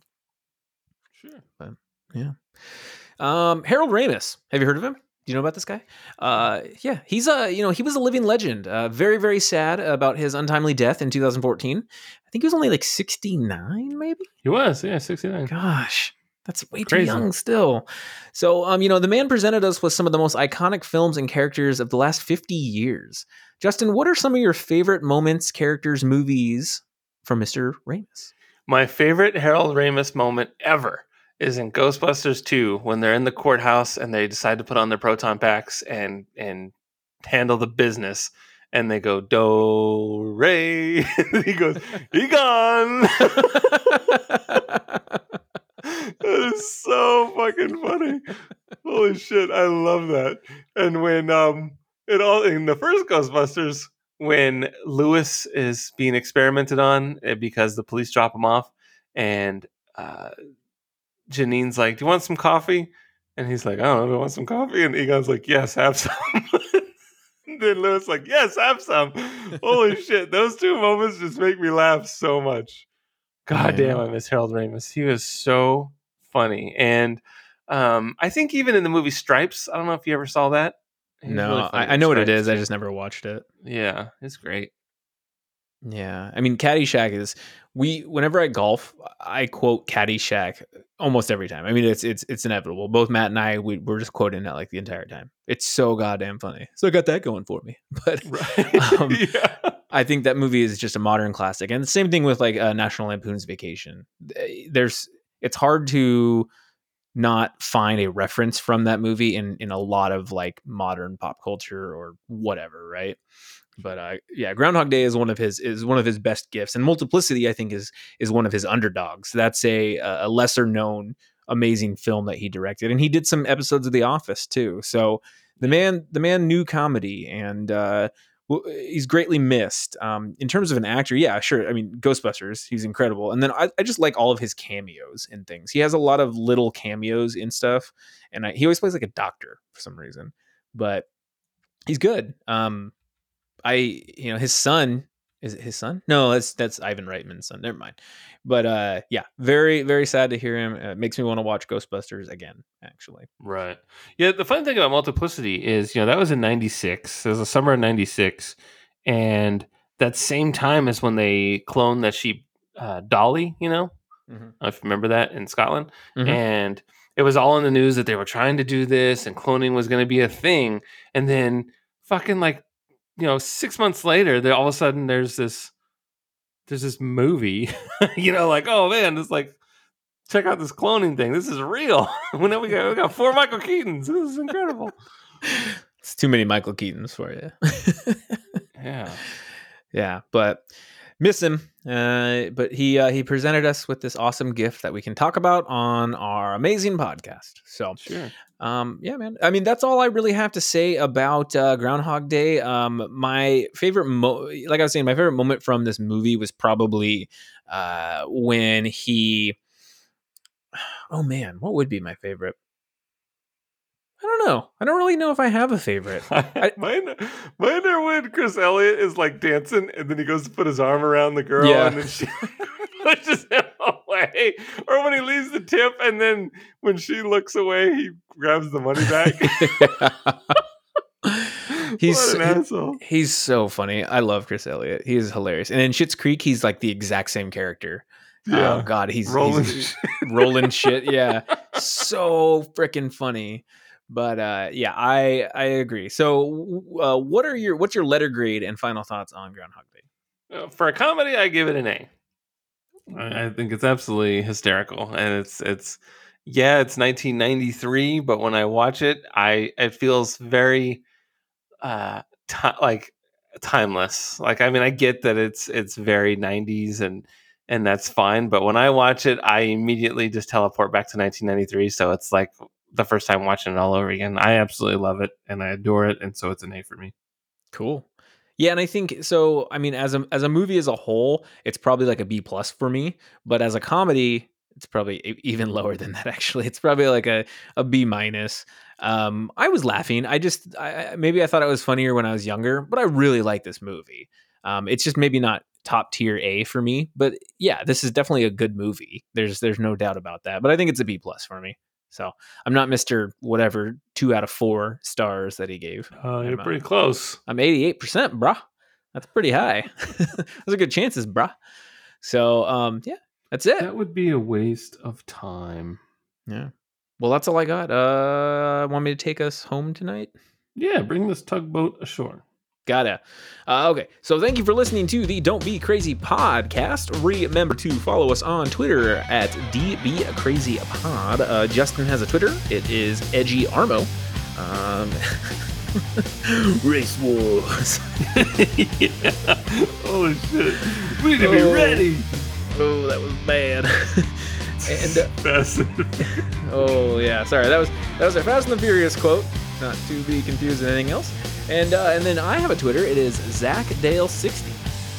Sure. but um harold ramis have you heard of him do you know about this guy? Uh, yeah, he's a you know he was a living legend. Uh, very very sad about his untimely death in 2014. I think he was only like 69, maybe. He was, yeah, 69. Gosh, that's way too young still. So, um, you know, the man presented us with some of the most iconic films and characters of the last 50 years. Justin, what are some of your favorite moments, characters, movies from Mr. Ramis? My favorite Harold Ramis moment ever is in Ghostbusters 2 when they're in the courthouse and they decide to put on their proton packs and and handle the business and they go do re he goes he gone that is so fucking funny holy shit i love that and when um it all in the first ghostbusters when louis is being experimented on eh, because the police drop him off and uh, Janine's like, "Do you want some coffee?" And he's like, "I don't know. Do I want some coffee?" And Egon's like, "Yes, have some." then Louis like, "Yes, have some." Holy shit! Those two moments just make me laugh so much. God damn, I miss Harold Ramis. He was so funny, and um, I think even in the movie Stripes, I don't know if you ever saw that. He's no, really I, I know what it is. Stripes. I just never watched it. yeah, it's great. Yeah, I mean, Caddyshack is we. Whenever I golf, I quote Caddyshack almost every time. I mean, it's it's it's inevitable. Both Matt and I, we, we're just quoting that like the entire time. It's so goddamn funny. So I got that going for me. But Right? Um, yeah. I think that movie is just a modern classic, and the same thing with like uh, National Lampoon's Vacation. Eh, There's it's hard to not find a reference from that movie in in a lot of like modern pop culture or whatever, right? But uh, yeah, Groundhog Day is one of his is one of his best gifts, and Multiplicity I think is is one of his underdogs. That's a a lesser known amazing film that he directed, and he did some episodes of The Office too. So the man the man knew comedy, and uh, he's greatly missed. Um, in terms of an actor, yeah, sure. I mean, Ghostbusters, he's incredible, and then I, I just like all of his cameos and things. He has a lot of little cameos in stuff, and I, he always plays like a doctor for some reason, but he's good. Um, I you know his son is it his son? No, that's that's Ivan Reitman's son. Never mind. But uh, yeah, very very sad to hear him. Uh, makes me want to watch Ghostbusters again. Actually, Right. Yeah. The funny thing about Multiplicity is, you know, that was in '96. It was the summer of '96, and that same time is when they cloned that sheep, uh, Dolly. You know, I don't if you remember that in Scotland, Mhm. and it was all in the news that they were trying to do this and cloning was going to be a thing, and then fucking like, you know, six months later, there all of a sudden there's this, there's this movie, you know, like oh man, it's like. Check out this cloning thing. This is real. we know we got we got four Michael Keatons. This is incredible. it's too many Michael Keatons for you. Yeah. yeah, but miss him. Uh, but he uh, he presented us with this awesome gift that we can talk about on our amazing podcast. So Sure. um, yeah, man. I mean, that's all I really have to say about uh, Groundhog Day. Um, my favorite, mo- like I was saying, my favorite moment from this movie was probably uh, when he. Oh man, what would be my favorite? I don't know. I don't really know if I have a favorite. mine, mine are when Chris Elliott is like dancing and then he goes to put his arm around the girl Yeah. and then she pushes him away. Or when he leaves the tip and then when she looks away, he grabs the money back. He's what an he-. He's so funny. I love Chris Elliott. He is hilarious. And in Schitt's Creek, he's like the exact same character. Oh, yeah. Oh God, he's rolling. he's, shit. rolling shit. Yeah, so freaking funny. But uh, yeah, I I agree. So, uh, what are your what's your letter grade and final thoughts on Groundhog Day? Uh, For a comedy, I give it an A. I think it's absolutely hysterical, and it's it's yeah, it's 1993, but when I watch it, I it feels very uh ti like timeless. Like I mean, I get that it's it's very 90s and and that's fine, but when I watch it, I immediately just teleport back to 1993. So it's like the first time watching it all over again. I absolutely love it and I adore it, and so it's an A for me. Cool. Yeah, and I think so. I mean, as a as a movie as a whole, it's probably like a B plus for me. But as a comedy, it's probably even lower than that. Actually, it's probably like a a B minus. Um, I was laughing. I just I- maybe I thought it was funnier when I was younger, but I really like this movie. Um, it's just maybe not top tier A for me, but yeah, this is definitely a good movie. There's there's no doubt about that. But I think it's a B plus for me. So I'm not Mister whatever two out of four stars that he gave. Oh, I'm, you're uh, pretty close. I'm 88%, bruh. That's pretty high. Those are good chances, bruh. So, um, yeah, that's it. That would be a waste of time. Yeah. Well, that's all I got. Uh, want me to take us home tonight? Yeah, bring this tugboat ashore. Gotta. Uh, okay, so thank you for listening to the Don't Be Crazy podcast. Remember to follow us on Twitter at DBCrazyPod. Uh, Justin has a Twitter. It is Edgy Armo. Um, Race Wars. yeah. Holy shit. We need to be Oh. ready. Oh, that was bad. and uh, Fast. Oh yeah, sorry. That was that was a Fast and the Furious quote. Not to be confused with anything else. And uh, and then I have a Twitter. It is Zach Dale sixty.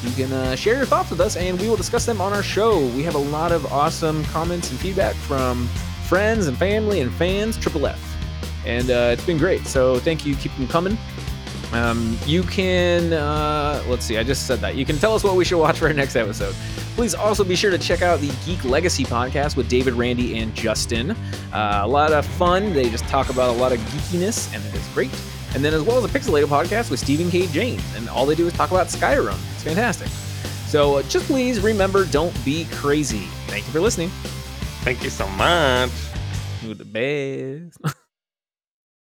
you can uh, share your thoughts with us and we will discuss them on our show. We have a lot of awesome comments and feedback from friends and family and fans, Triple F. And uh, it's been great. So thank you. Keep them coming. Um, you can, uh, let's see, I just said that. You can tell us what we should watch for our next episode. Please also be sure to check out the Geek Legacy podcast with David, Randy, and Justin. Uh, a lot of fun. They just talk about a lot of geekiness, and it is great. And then, as well as a Pixelated podcast with Stephen K. James. and all they do is talk about Skyrim. It's fantastic. So uh, just please remember don't be crazy. Thank you for listening. Thank you so much. You're the best.